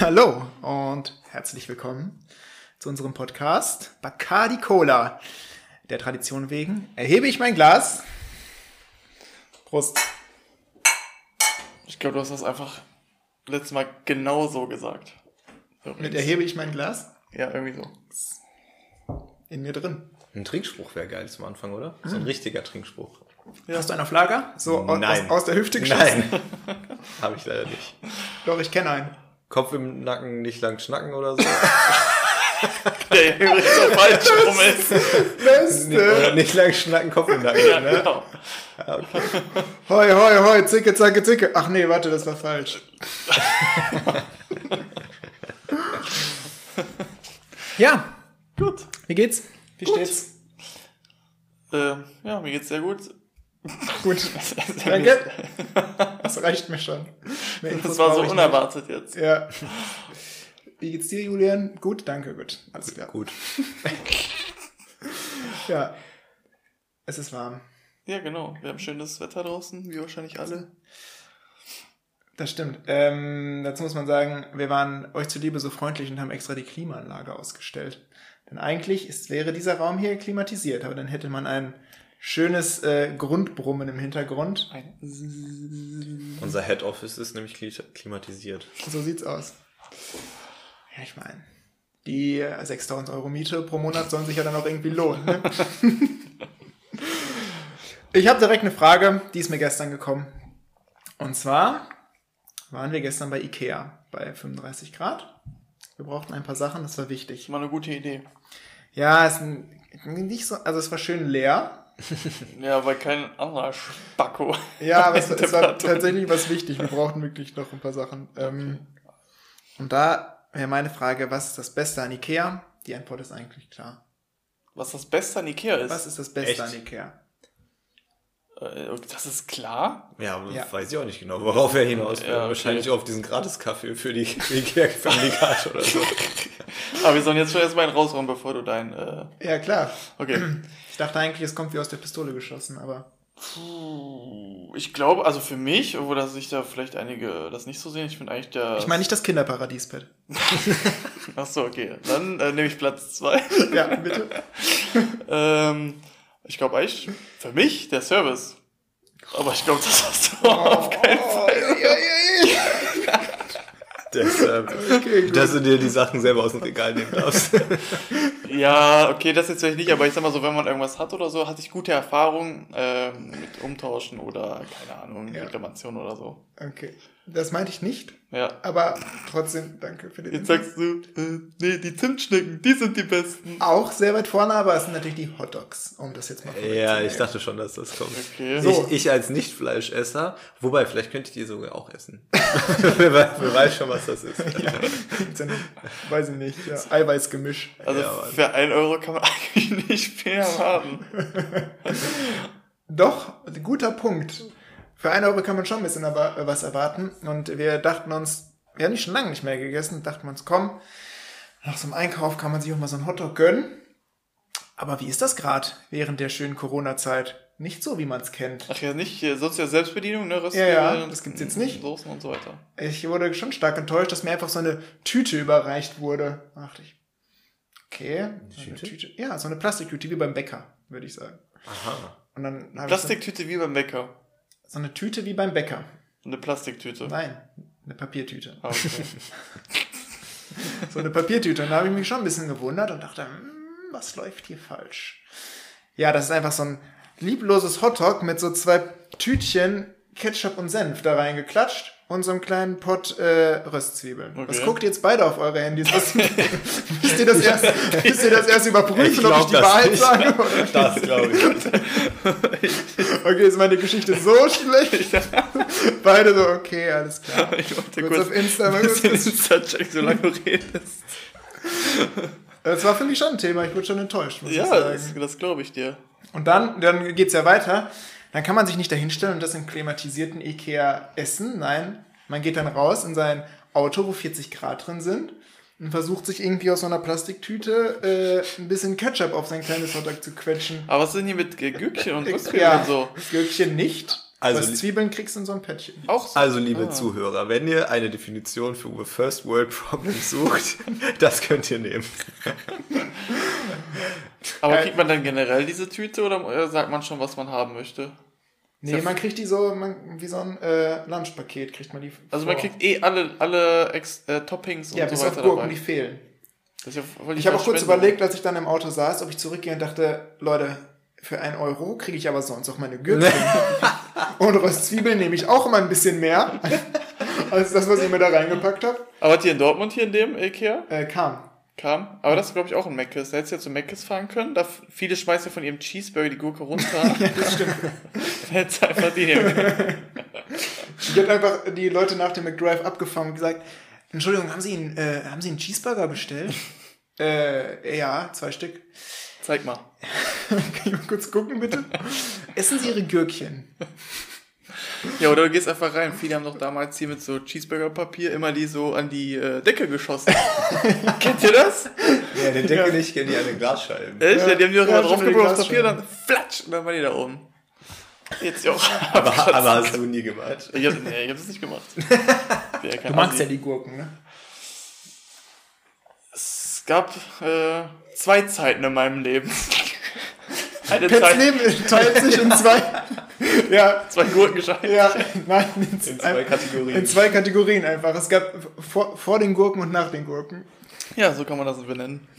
Hallo und herzlich willkommen zu unserem Podcast Bacardi Cola. Der Tradition wegen erhebe ich mein Glas. Prost. Ich glaube, du hast das einfach letztes Mal genau so gesagt. Mit erhebe ich mein Glas Ja, irgendwie so. In mir drin. Ein Trinkspruch wäre geil zum Anfang, oder? So ein richtiger Trinkspruch. Hast du einen auf Lager? So aus, Nein. aus, aus der Hüfte geschossen? Nein. Habe ich leider nicht. Doch, ich kenne einen. Kopf im Nacken, nicht lang schnacken oder so. Der übrigens so falsch rum ist. Nee, oder nicht lang schnacken, Kopf im Nacken. Ja, ne? genau. Hoi, hoi, hoi, zicke, zacke, zicke. Ach nee, warte, das war falsch. ja, Gut. Wie geht's? Wie Gut. steht's? Ähm, ja, mir geht's sehr gut. Gut, danke. Das reicht mir schon. Das war so unerwartet jetzt. nicht. Ja. Wie geht's dir, Julian? Gut, danke, gut. Alles klar. Gut. Ja. Es ist warm. Ja, genau. Wir haben schönes Wetter draußen, wie wahrscheinlich alle. Das stimmt. Ähm, dazu muss man sagen, wir waren euch zuliebe so freundlich und haben extra die Klimaanlage ausgestellt. Denn eigentlich ist, wäre dieser Raum hier klimatisiert, aber dann hätte man ein schönes äh, Grundbrummen im Hintergrund. Ein Unser Head Office ist nämlich kli- klimatisiert. So sieht's aus. Ja, ich meine, die äh, 6000 Euro Miete pro Monat sollen sich ja dann auch irgendwie lohnen. Ne? ich habe direkt eine Frage, die ist mir gestern gekommen. Und zwar waren wir gestern bei Ikea bei 35 Grad. Wir brauchten ein paar Sachen, das war wichtig. mal eine gute Idee. Ja, es ist nicht so, also es war schön leer. Ja, weil kein anderer Spacko. Ja, aber es, es war tatsächlich was wichtig. Wir brauchten wirklich noch ein paar Sachen. Ähm, und da wäre meine Frage, was ist das Beste an Ikea? Die Antwort ist eigentlich klar. Was das Beste an Ikea ist. Was ist das Beste Echt? an Ikea? Äh, das ist klar. Ja, aber Ja. weiß ich auch nicht genau, worauf er hinaus will. Ja, okay. Wahrscheinlich auf diesen Gratis-Kaffee für die Ikea-Familie oder so. Aber wir sollen jetzt schon erstmal einen raushauen, bevor du dein. Äh, Ja, klar. okay. Ich dachte eigentlich, es kommt wie aus der Pistole geschossen, aber Puh, ich glaube, also für mich, obwohl das sich da vielleicht einige das nicht so sehen, ich finde eigentlich der. ich meine nicht das Kinderparadies-Pad. Achso, okay. Dann äh, nehme ich Platz zwei. Ja, bitte. ähm, ich glaube eigentlich für mich der Service. Aber ich glaube, das hast du auf keinen Fall. Deshalb, dass du dir die Sachen selber aus dem Regal nehmen darfst. Ja, okay, das jetzt vielleicht nicht, aber ich sag mal so, wenn man irgendwas hat oder so, hatte ich gute Erfahrungen ähm, mit Umtauschen oder, keine Ahnung, Ja. Reklamation oder so. Okay. Das meinte ich nicht, Ja. aber trotzdem danke für den Jetzt sagst du, äh, nee, die Zimtschnecken, die sind die besten. Auch sehr weit vorne, aber es sind natürlich die Hotdogs, um das jetzt mal Ja, vorwegzunehmen. ich dachte schon, dass das kommt. Okay. So. Ich, ich als Nicht-Fleischesser, wobei, vielleicht könnte ich die sogar auch essen. wer, weiß, wer weiß schon, was das ist. Ja, ein, weiß ich nicht, ja, Eiweißgemisch. Also Ja, für 1 Euro kann man eigentlich nicht mehr erwarten. Doch, guter Punkt. Für 1 Euro kann man schon ein bisschen was erwarten. Und wir dachten uns, wir haben die schon lange nicht mehr gegessen, dachten wir uns, komm, nach so einem Einkauf kann man sich auch mal so einen Hotdog gönnen. Aber wie ist das gerade während der schönen Corona-Zeit? Nicht so, wie man es kennt. Ach ja, nicht, äh, sonst ja Selbstbedienung, ne? Ja, ja, das gibt's jetzt nicht. Soßen und so weiter. Ich wurde schon stark enttäuscht, dass mir einfach so eine Tüte überreicht wurde. Dachte ich, okay, so eine Tüte? Tüte. Ja, so eine Plastiktüte, wie beim Bäcker, würde ich sagen. Aha. Und dann Plastiktüte wie beim Bäcker. So, eine Tüte wie beim Bäcker. Eine Plastiktüte. Nein, eine Papiertüte. Ah, okay. So eine Papiertüte. Und da habe ich mich schon ein bisschen gewundert und dachte, hm, was läuft hier falsch? Ja, das ist einfach so ein liebloses Hotdog mit so zwei Tütchen Ketchup und Senf da reingeklatscht und so einem kleinen Pott äh, Röstzwiebeln. Okay. Was guckt jetzt beide auf eure Handys? Was, müsst, ihr das erst, müsst ihr das erst überprüfen, Ich ob ich glaub die Wahrheit sage? Oder? Das glaube ich. Okay, ist meine Geschichte so schlecht? Beide so, okay, alles klar. Ich wollte Kurz kurz auf Insta mal kurz- Insta-Check, solange du redest. Das war für mich schon ein Thema, ich wurde schon enttäuscht, muss ich Ja, sagen. das, das glaube ich dir. Und dann, dann geht's ja weiter. Dann kann man sich nicht dahinstellen und das im klimatisierten Ikea essen. Nein, man geht dann raus in sein Auto, wo 40 Grad drin sind und versucht sich irgendwie aus so einer Plastiktüte äh, ein bisschen Ketchup auf sein kleines Hotdog zu quetschen. Aber was denn hier mit Gürkchen und Röstzwiebeln Ja, und so? Gürkchen nicht. Also li- Zwiebeln kriegst du in so ein Päckchen. Auch so? Also, liebe Ah. Zuhörer, wenn ihr eine Definition für First World Problems sucht, das könnt ihr nehmen. Aber Äh, kriegt man dann generell diese Tüte oder äh, sagt man schon, was man haben möchte? Nee, man kriegt die so, man, wie so ein äh, Lunchpaket kriegt man die. Also man vor. kriegt eh alle, alle Ex äh, Toppings und ja, so bis auf weiter Gurken, dabei. die fehlen. Das ist ja voll die Ich habe auch kurz überlegt, als ich dann im Auto saß, ob ich zurückgehe und dachte, Leute, für einen Euro kriege ich aber sonst auch meine Gürkchen. und Röstzwiebeln nehme ich auch immer ein bisschen mehr als das, was ich mir da reingepackt habe. Aber hat hier in Dortmund hier in dem Ikea Äh, kam. Kam? Aber das ist glaube ich auch ein Mc's. Da hättest du ja zu Mc's fahren können. Da viele schmeißen ja von ihrem Cheeseburger die Gurke runter. ja, das stimmt. hättest du einfach die nehmen. Ich habe einfach die Leute nach dem McDrive abgefangen und gesagt, Entschuldigung, haben Sie einen, äh, haben Sie einen Cheeseburger bestellt? äh, ja, zwei Stück. Zeig mal. Kann ich mal kurz gucken, bitte? Essen Sie Ihre Gürkchen. Ja, oder du gehst einfach rein. Viele haben doch damals hier mit so Cheeseburger-Papier immer die so an die äh, Decke geschossen. Kennt ihr das? Ja, den Deckel nicht, kenne die an den Glasscheiben. Echt? Ja, die haben die doch Ja, immer draufgebracht aufs Papier, Glasscheiben. dann flatsch, und dann waren die da oben. Jetzt ja auch. Aber, aber hast du nie gemacht. Ich hab, nee, ich hab das nicht gemacht. Ja Du magst Assi. ja die Gurken, ne? Es gab äh, zwei Zeiten in meinem Leben. Eine Pets Zeit, Leben teilt sich in zwei. ja, zwei Gurkenscheiben. ja, nein, in, In zwei Kategorien. In zwei Kategorien einfach. Es gab vor, vor den Gurken und nach den Gurken. Ja, so kann man das benennen.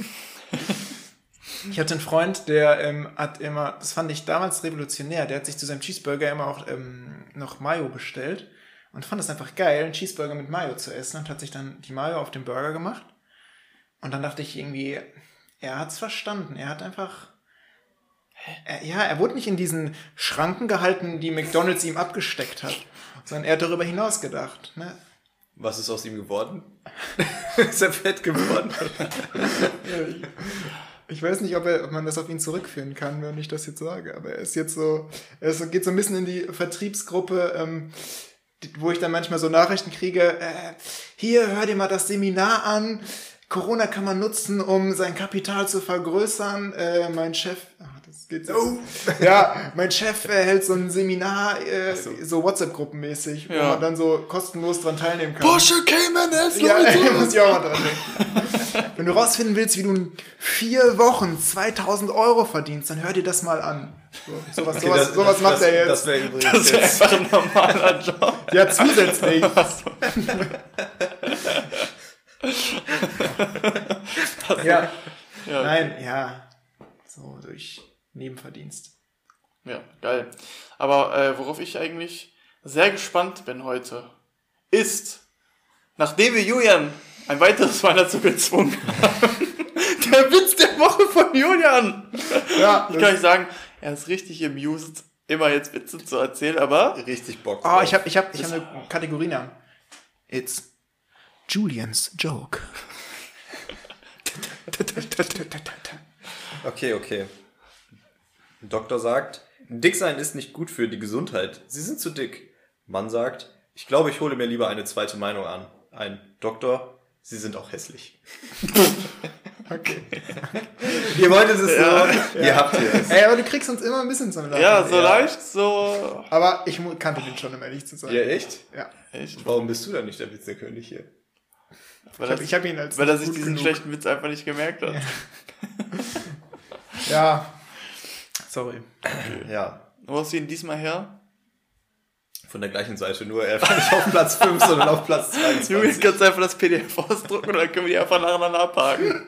Ich hatte einen Freund, der ähm, hat immer, das fand ich damals revolutionär, der hat sich zu seinem Cheeseburger immer auch ähm, noch Mayo bestellt und fand es einfach geil, einen Cheeseburger mit Mayo zu essen und hat sich dann die Mayo auf den Burger gemacht. Und dann dachte ich irgendwie, er hat's verstanden. Er hat einfach. Er, ja, er wurde nicht in diesen Schranken gehalten, die McDonalds ihm abgesteckt hat, sondern er hat darüber hinaus gedacht. Ne? Was ist aus ihm geworden? ist er fett geworden? Ich weiß nicht, ob, er, ob man das auf ihn zurückführen kann, wenn ich das jetzt sage, aber er ist jetzt so, er ist, geht so ein bisschen in die Vertriebsgruppe, ähm, wo ich dann manchmal so Nachrichten kriege, äh, hier, hör dir mal das Seminar an, Corona kann man nutzen, um sein Kapital zu vergrößern. Äh, mein Chef, ach, das geht so. Ja, mein Chef äh, hält so ein Seminar, äh, so, WhatsApp-Gruppenmäßig, wo Ja. man dann so kostenlos dran teilnehmen kann. Porsche Cayman S, Ja, Leute! muss ich auch mal dran denken. Wenn du rausfinden willst, wie du in vier Wochen 2000 Euro verdienst, dann hör dir das mal an. So, sowas, Okay, sowas, das- sowas das- macht das, er jetzt. Das wäre übrigens Das ist jetzt. einfach ein normaler Job. ja, zusätzlich. ja. Ja, Nein, ja. So durch Nebenverdienst. Ja, geil. Aber äh, worauf ich eigentlich sehr gespannt bin heute, ist, nachdem wir Julian ein weiteres Mal dazu gezwungen haben, der Witz der Woche von Julian. Ja, Ich kann euch sagen, er ist richtig amused, immer jetzt Witze zu erzählen, aber Richtig Bock. Oh, ich habe ich hab, ich hab eine Kategorienamen. It's Julians Joke. Okay, okay. Ein Doktor sagt, dick sein ist nicht gut für die Gesundheit. Sie sind zu dick. Mann sagt, ich glaube, ich hole mir lieber eine zweite Meinung an. Ein Doktor, Sie sind auch hässlich. Okay. Ihr wolltet es so, ihr habt es. Ey, aber du kriegst uns immer ein bisschen zum Lachen. ja, so Ja. leicht, so. Aber ich kannte den schon, um ehrlich zu sein. Ja, echt? Ja. Echt? Warum bist du dann nicht der Witz der König hier? Weil, Ich habe er- hab ihn als weil er sich diesen genug- schlechten Witz einfach nicht gemerkt hat. Ja. Sorry. Ja, Wo hast du ihn diesmal her? von der gleichen Seite, nur er war nicht auf Platz 5, sondern auf Platz Julian, 22. kannst du einfach das PDF ausdrucken und dann können wir die einfach nacheinander abhaken.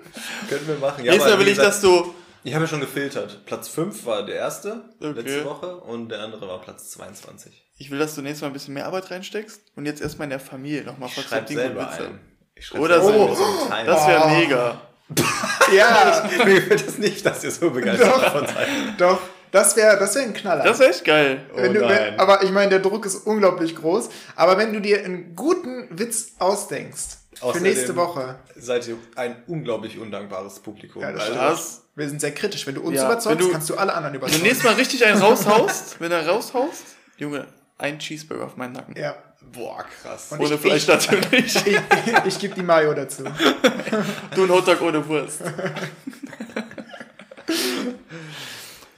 Können wir machen. Ja, Nächstes Mal will ich, dass du. Ich habe ja schon gefiltert. Platz 5 war der erste Okay. letzte Woche und der andere war Platz 22. Ich will, dass du nächstes Mal ein bisschen mehr Arbeit reinsteckst und jetzt erstmal in der Familie nochmal Ich schreibe selber Witze. ein. Ich schreib Oder selber so. ein Time. Das wäre Oh. mega. Ja, Mir gefällt das nicht, dass ihr so begeistert Doch. davon seid. doch. Das wäre das wär ein Knaller. Das wäre echt geil. Oh du, nein. wenn, aber ich meine, der Druck ist unglaublich groß. Aber wenn du dir einen guten Witz ausdenkst für Außerdem nächste Woche, Seid ihr ein unglaublich undankbares Publikum. Ja, das Also, stimmt. Das, wir sind sehr kritisch. Wenn du uns Ja, überzeugst, du- kannst du alle anderen wenn du überzeugen. nächstes Mal richtig einen raushaust, wenn du raushaust, Junge, ein Cheeseburger auf meinen Nacken. Ja. Boah, krass. Und Ohne ich- Fleisch ich- natürlich. Ich, ich gebe die Mayo dazu. Du ein Hotdog ohne Wurst.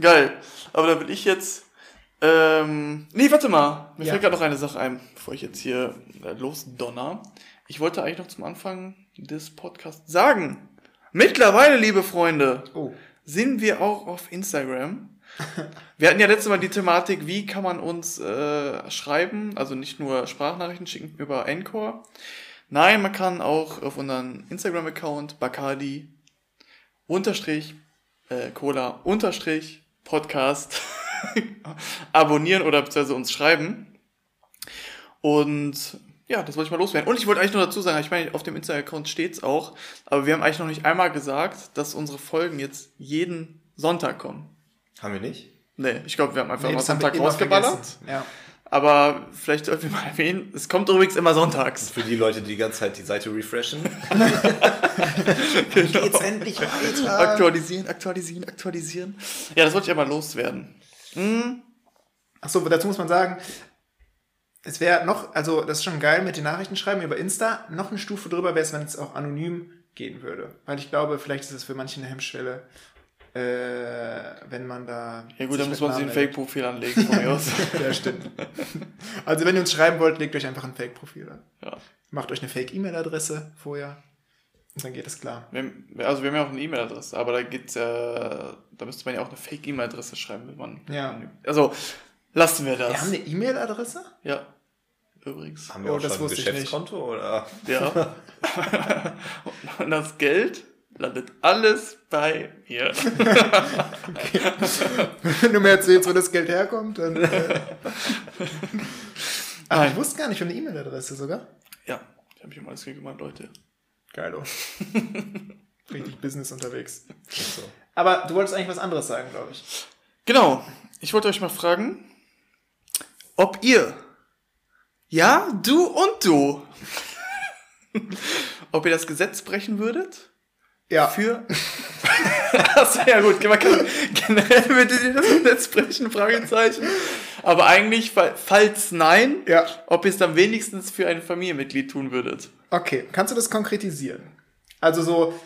Geil. Aber da will ich jetzt. Ähm, nee, warte mal. Mir Ja. fällt gerade noch eine Sache ein, bevor ich jetzt hier äh, losdonner. Ich wollte eigentlich noch zum Anfang des Podcasts sagen. Mittlerweile, liebe Freunde, Oh. sind wir auch auf Instagram. Wir hatten ja letztes Mal die Thematik, wie kann man uns äh, schreiben, also nicht nur Sprachnachrichten schicken über Encore. Nein, man kann auch auf unseren Instagram-Account Bacardi unterstrich äh, Cola unterstrich Podcast abonnieren oder beziehungsweise uns schreiben. Und ja, das wollte ich mal loswerden. Und ich wollte eigentlich nur dazu sagen, ich meine, auf dem Instagram-Account steht's auch, aber wir haben eigentlich noch nicht einmal gesagt, dass unsere Folgen jetzt jeden Sonntag kommen. Haben wir nicht? Nee, ich glaube, wir haben einfach Nee, mal Sonntag rausgeballert. Ja. Aber vielleicht sollten wir mal erwähnen, es kommt übrigens immer sonntags. Für die Leute, die die ganze Zeit die Seite refreshen. Geht's endlich weiter? Aktualisieren, aktualisieren, aktualisieren. Ja, das wollte ich einmal loswerden. Hm, Achso, dazu muss man sagen, es wäre noch, also das ist schon geil mit den Nachrichten schreiben über Insta. Noch eine Stufe drüber wäre es, wenn es auch anonym gehen würde. Weil ich glaube, vielleicht ist es für manche eine Hemmschwelle, äh, wenn man da. Ja gut, dann muss man sich ein Fake-Profil anlegen von mir aus. Ja, stimmt. Also wenn ihr uns schreiben wollt, legt euch einfach ein Fake-Profil an. Ja. Macht euch eine Fake-E-Mail-Adresse vorher. Und dann geht es klar. Wir haben, also wir haben ja auch eine E-Mail-Adresse, aber da geht's ja, da müsste man ja auch eine Fake-E-Mail-Adresse schreiben, wenn man. Ja. Also lassen wir das. Wir haben eine E-Mail-Adresse? Ja. Übrigens. Haben wir Oh, auch das schon ein wusste ich nicht. Geschäftskonto? Oder? Ja. Und das Geld landet alles bei mir. Wenn du mir erzählst, wo das Geld herkommt, dann. Äh. Aber ich wusste gar nicht von der E-Mail-Adresse sogar. Ja, ich habe ich um alles gekümmert, Leute. Geilo. Richtig Business unterwegs. So. Aber du wolltest eigentlich was anderes sagen, glaube ich. Genau. Ich wollte euch mal fragen, ob ihr, ja, du und du, ob ihr das Gesetz brechen würdet? Ja. Für. Achso, ja gut, man kann generell würdet ihr das Gesetz brechen, Fragezeichen. Aber eigentlich, fa- falls nein, Ja. ob ihr es dann wenigstens für ein Familienmitglied tun würdet. Okay, kannst du das konkretisieren? Also so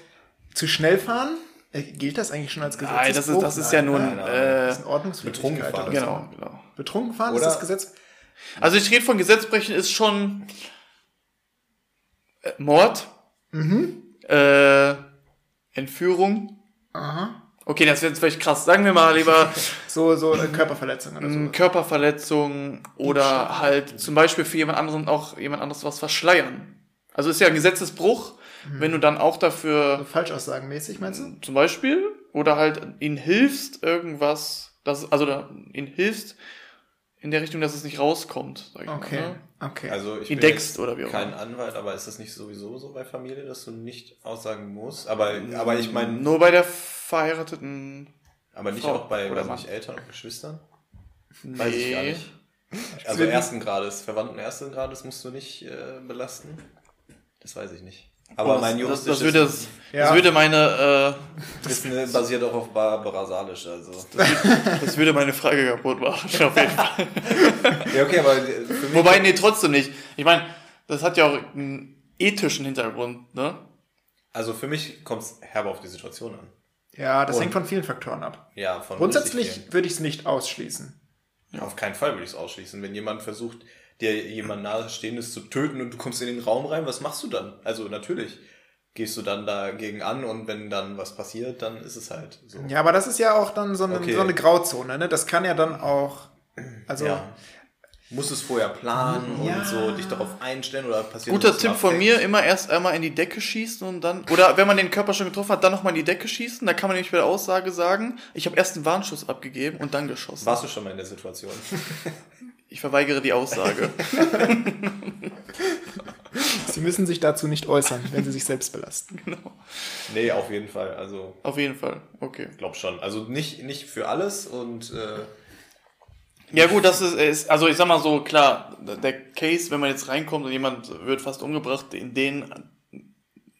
zu schnell fahren? Äh, gilt das eigentlich schon als Gesetz? Nein, das ist, das ist ja nur ein, äh, Das ist ein Ordnungswidrigkeit Betrunken fahren. oder so. genau, genau. Betrunken fahren Oder- ist das Gesetz? Also ich rede von Gesetzbrechen ist schon äh, Mord, äh, Entführung. Aha. Okay, das wird jetzt vielleicht krass. Sagen wir mal lieber So, so äh, Körperverletzung oder so. Körperverletzung oder halt zum Beispiel für jemand anderen auch jemand anderes was verschleiern. Also ist ja ein Gesetzesbruch, wenn du dann auch dafür So Falschaussagenmäßig, meinst du? zum Beispiel oder halt ihnen hilfst irgendwas, das, also ihnen hilfst in der Richtung, dass es nicht rauskommt. Sag ich Okay, Mal, ne? okay. Also ich Ihn bin oder wie auch kein. Anwalt, aber ist das nicht sowieso so bei Familie, dass du nicht aussagen musst? Aber, aber ich meine, Nur bei der verheirateten. aber nicht Frau auch bei oder weiß nicht, Eltern und Geschwistern? Weiß ich gar Nee. nicht. Also ersten Grades, Verwandten ersten Grades musst du nicht äh, belasten? Das weiß ich nicht. Aber Oh, mein das, das, juristisches das, würde, das, Ja. würde meine, äh, Wissen basiert auch auf Barbara Salisch. Also. das würde meine Frage kaputt machen, auf jeden Fall. Ja, okay, aber äh, für mich. Wobei, nee, trotzdem nicht. Ich meine, das hat ja auch einen ethischen Hintergrund, ne? Also für mich kommt es herbe auf die Situation an. Ja, das Und- hängt von vielen Faktoren ab. Ja, von Grundsätzlich würde ich es nicht ausschließen. Auf keinen Fall würde ich es ausschließen. Wenn jemand versucht, dir jemand Nahestehendes zu töten und du kommst in den Raum rein, was machst du dann? Also natürlich gehst du dann dagegen an und wenn dann was passiert, dann ist es halt so. Ja, aber das ist ja auch dann so eine, Okay. so eine Grauzone, ne? Das kann ja dann auch, also, Ja. Musst du es vorher planen Ja. und so dich darauf einstellen oder passiert Guter Tipp von mir, immer erst einmal in die Decke schießen und dann, oder wenn man den Körper schon getroffen hat, dann nochmal in die Decke schießen. Da kann man nämlich bei der Aussage sagen, ich habe erst einen Warnschuss abgegeben und dann geschossen. Warst du schon mal in der Situation? Ich verweigere die Aussage. sie müssen sich dazu nicht äußern, wenn sie sich selbst belasten. nee, auf jeden Fall. Also Auf jeden Fall. Okay. glaub schon. Also nicht, nicht für alles und äh, Ja gut, das ist, ist, also ich sag mal so, klar, der Case, wenn man jetzt reinkommt und jemand wird fast umgebracht, in den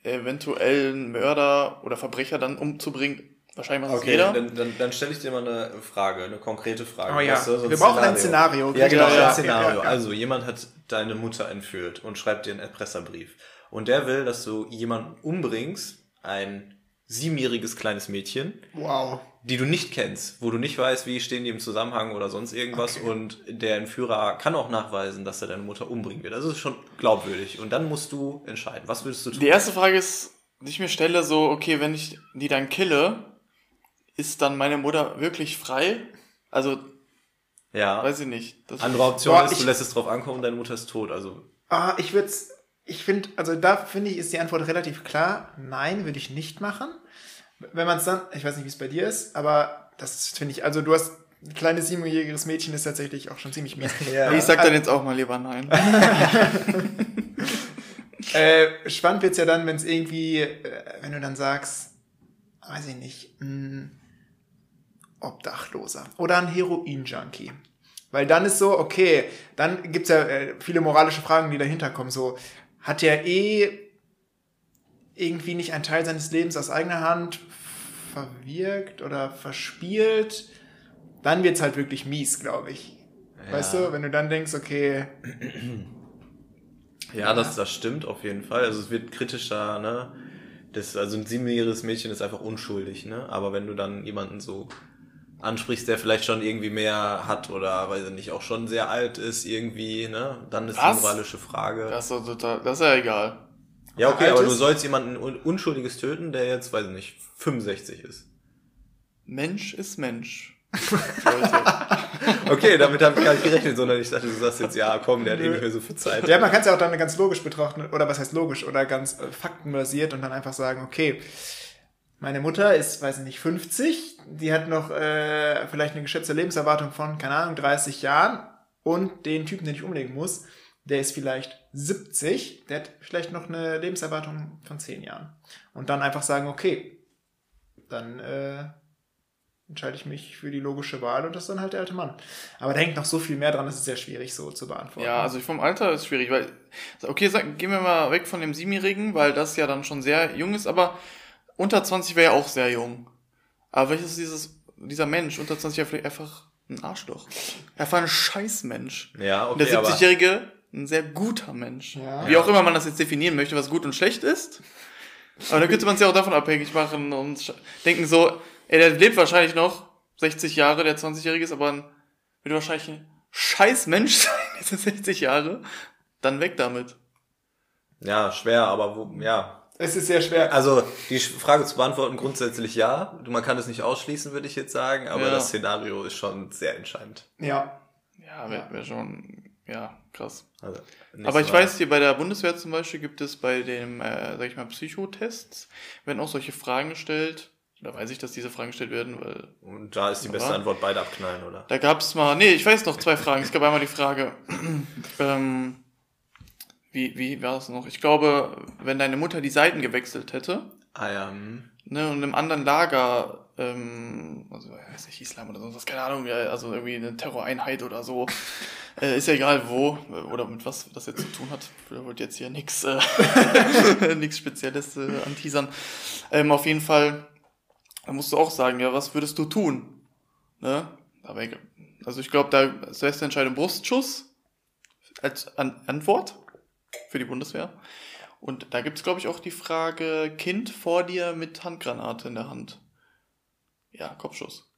eventuellen Mörder oder Verbrecher dann umzubringen, Wahrscheinlich macht es Okay, jeder. dann, dann, dann stelle ich dir mal eine Frage, eine konkrete Frage. Oh ja, Weißt du, so wir brauchen ein Szenario. Ja, genau, Ja, ja, ein Szenario. ja, ja. Also, jemand hat deine Mutter entführt und schreibt dir einen Erpresserbrief. Und der will, dass du jemanden umbringst, ein siebenjähriges kleines Mädchen, Wow. die du nicht kennst, wo du nicht weißt, wie stehen die im Zusammenhang oder sonst irgendwas. Und der Entführer kann auch nachweisen, dass er deine Mutter umbringen wird. Das ist schon glaubwürdig. Und dann musst du entscheiden, was würdest du tun? Die erste Frage ist, die ich mir stelle, so, okay, wenn ich die dann kille, ist dann meine Mutter wirklich frei? Also, ja. weiß ich nicht. Das Andere Option Boah, ist, du lässt es drauf ankommen, deine Mutter ist tot. Also, Ah, ich würde ich finde, also da finde ich, ist die Antwort relativ klar. Nein, würde ich nicht machen. Wenn man es dann, ich weiß nicht, wie es bei dir ist, aber das finde ich, also du hast ein kleines siebenjähriges Mädchen ist tatsächlich auch schon ziemlich mies. Ja. ich sag dann jetzt auch mal lieber nein. Äh, spannend wird's ja dann, wenn es irgendwie, äh, wenn du dann sagst, weiß ich nicht, ein Obdachloser oder ein Heroin-Junkie. Weil dann ist so, okay, dann gibt's ja äh, viele moralische Fragen, die dahinter kommen. So, hat der eh irgendwie nicht einen Teil seines Lebens aus eigener Hand verwirkt oder verspielt? Dann wird's halt wirklich mies, glaube ich. Weißt Ja. du, wenn du dann denkst, okay, Ja, das, das stimmt auf jeden Fall. Also es wird kritischer, ne? Das, also ein siebenjähriges Mädchen ist einfach unschuldig, ne? Aber wenn du dann jemanden so ansprichst, der vielleicht schon irgendwie mehr hat oder weiß ich nicht, auch schon sehr alt ist irgendwie, ne? Dann ist Was? die moralische Frage. Das ist, total, das ist ja egal. ja, okay, aber du sollst jemanden Un Unschuldiges töten, der jetzt, weiß ich nicht, 65 ist. Mensch ist Mensch. Okay, damit habe ich gar nicht gerechnet, sondern ich dachte, du sagst jetzt, ja, komm, der hat eh nicht mehr so viel Zeit. Ja, man kann es ja auch dann ganz logisch betrachten, oder was heißt logisch, oder ganz äh, faktenbasiert und dann einfach sagen, okay, meine Mutter ist, weiß ich nicht, 50, die hat noch äh, vielleicht eine geschätzte Lebenserwartung von, keine Ahnung, 30 Jahren und den Typen, den ich umlegen muss, der ist vielleicht 70, der hat vielleicht noch eine Lebenserwartung von 10 Jahren. Und dann einfach sagen, okay, dann äh, entscheide ich mich für die logische Wahl und das ist dann halt der alte Mann. Aber da hängt noch so viel mehr dran, das ist sehr schwierig so zu beantworten. Ja, also vom Alter ist schwierig, weil, okay, sag, gehen wir mal weg von dem Siebenjährigen, weil das ja dann schon sehr jung ist, aber unter 20 wäre ja auch sehr jung. Aber welches ist dieses, dieser Mensch unter 20 ja vielleicht einfach ein Arschloch. Einfach ein Scheißmensch. Ja, Und der okay, aber 70-Jährige ein sehr guter Mensch. Ja. Wie auch immer man das jetzt definieren möchte, was gut und schlecht ist. Aber dann könnte man es ja auch davon abhängig machen und denken so, ey, der lebt wahrscheinlich noch 60 Jahre, der 20-Jährige ist, aber ein, wird wahrscheinlich ein scheiß Mensch sein, diese 60 Jahre. Dann weg damit. ja, schwer, aber wo, ja, Es ist sehr schwer. Also die Frage zu beantworten grundsätzlich ja. Man kann es nicht ausschließen, würde ich jetzt sagen, aber Ja. das Szenario ist schon sehr entscheidend. Ja. Ja, wäre wär schon, ja, krass. Also, Aber ich weit. weiß, hier bei der Bundeswehr zum Beispiel gibt es bei dem, äh, sag ich mal, Psychotests, werden auch solche Fragen gestellt. Da weiß ich, dass diese Fragen gestellt werden, weil Und da ist die beste Aber- Antwort beide abknallen, oder? da gab es mal, nee, ich weiß noch zwei Fragen. Es gab einmal die Frage, ähm, wie, wie war es noch? Ich glaube, wenn deine Mutter die Seiten gewechselt hätte, Ah ja. hm. ne, und im anderen Lager, ähm, also, weiß nicht, Islam oder sonst was, keine Ahnung, also irgendwie eine Terroreinheit oder so, äh, ist ja egal wo, oder mit was das jetzt zu tun hat. Ich wollte jetzt hier nichts äh, nix Spezielles äh, anteasern. Ähm, auf jeden Fall, da musst du auch sagen, ja, was würdest du tun? Ne? Aber. Also ich glaube, da ist beste Entscheidung Brustschuss als An Antwort für die Bundeswehr. Und da gibt's glaube ich, auch die Frage, Kind vor dir mit Handgranate in der Hand. Ja, Kopfschuss.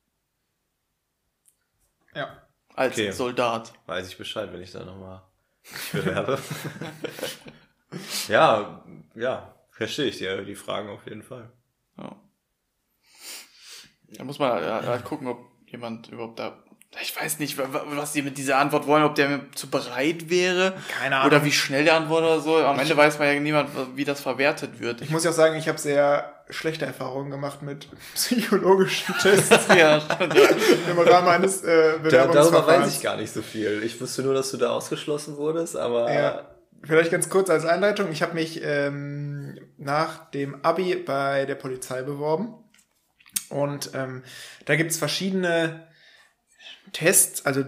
Ja. Als Okay. Soldat. Weiß ich Bescheid, wenn ich da nochmal bewerbe. ja, ja, verstehe ich die, die Fragen auf jeden Fall. Ja. Da muss man halt, halt gucken, ob jemand überhaupt da. Ich weiß nicht, wa- wa- was die mit dieser Antwort wollen, ob der mir zu bereit wäre. Keine Ahnung. Oder wie schnell der antwortet oder so. Am Ende weiß man ja niemand, wie das verwertet wird. Ich muss ja auch sagen, ich habe sehr schlechte Erfahrungen gemacht mit psychologischen Tests ja, stimmt, ja. im Rahmen eines äh, Da, darüber weiß ich gar nicht so viel. Ich wusste nur, dass du da ausgeschlossen wurdest, aber Ja. Vielleicht ganz kurz als Einleitung. Ich habe mich ähm, nach dem Abi bei der Polizei beworben. Und ähm, da gibt's verschiedene Tests, also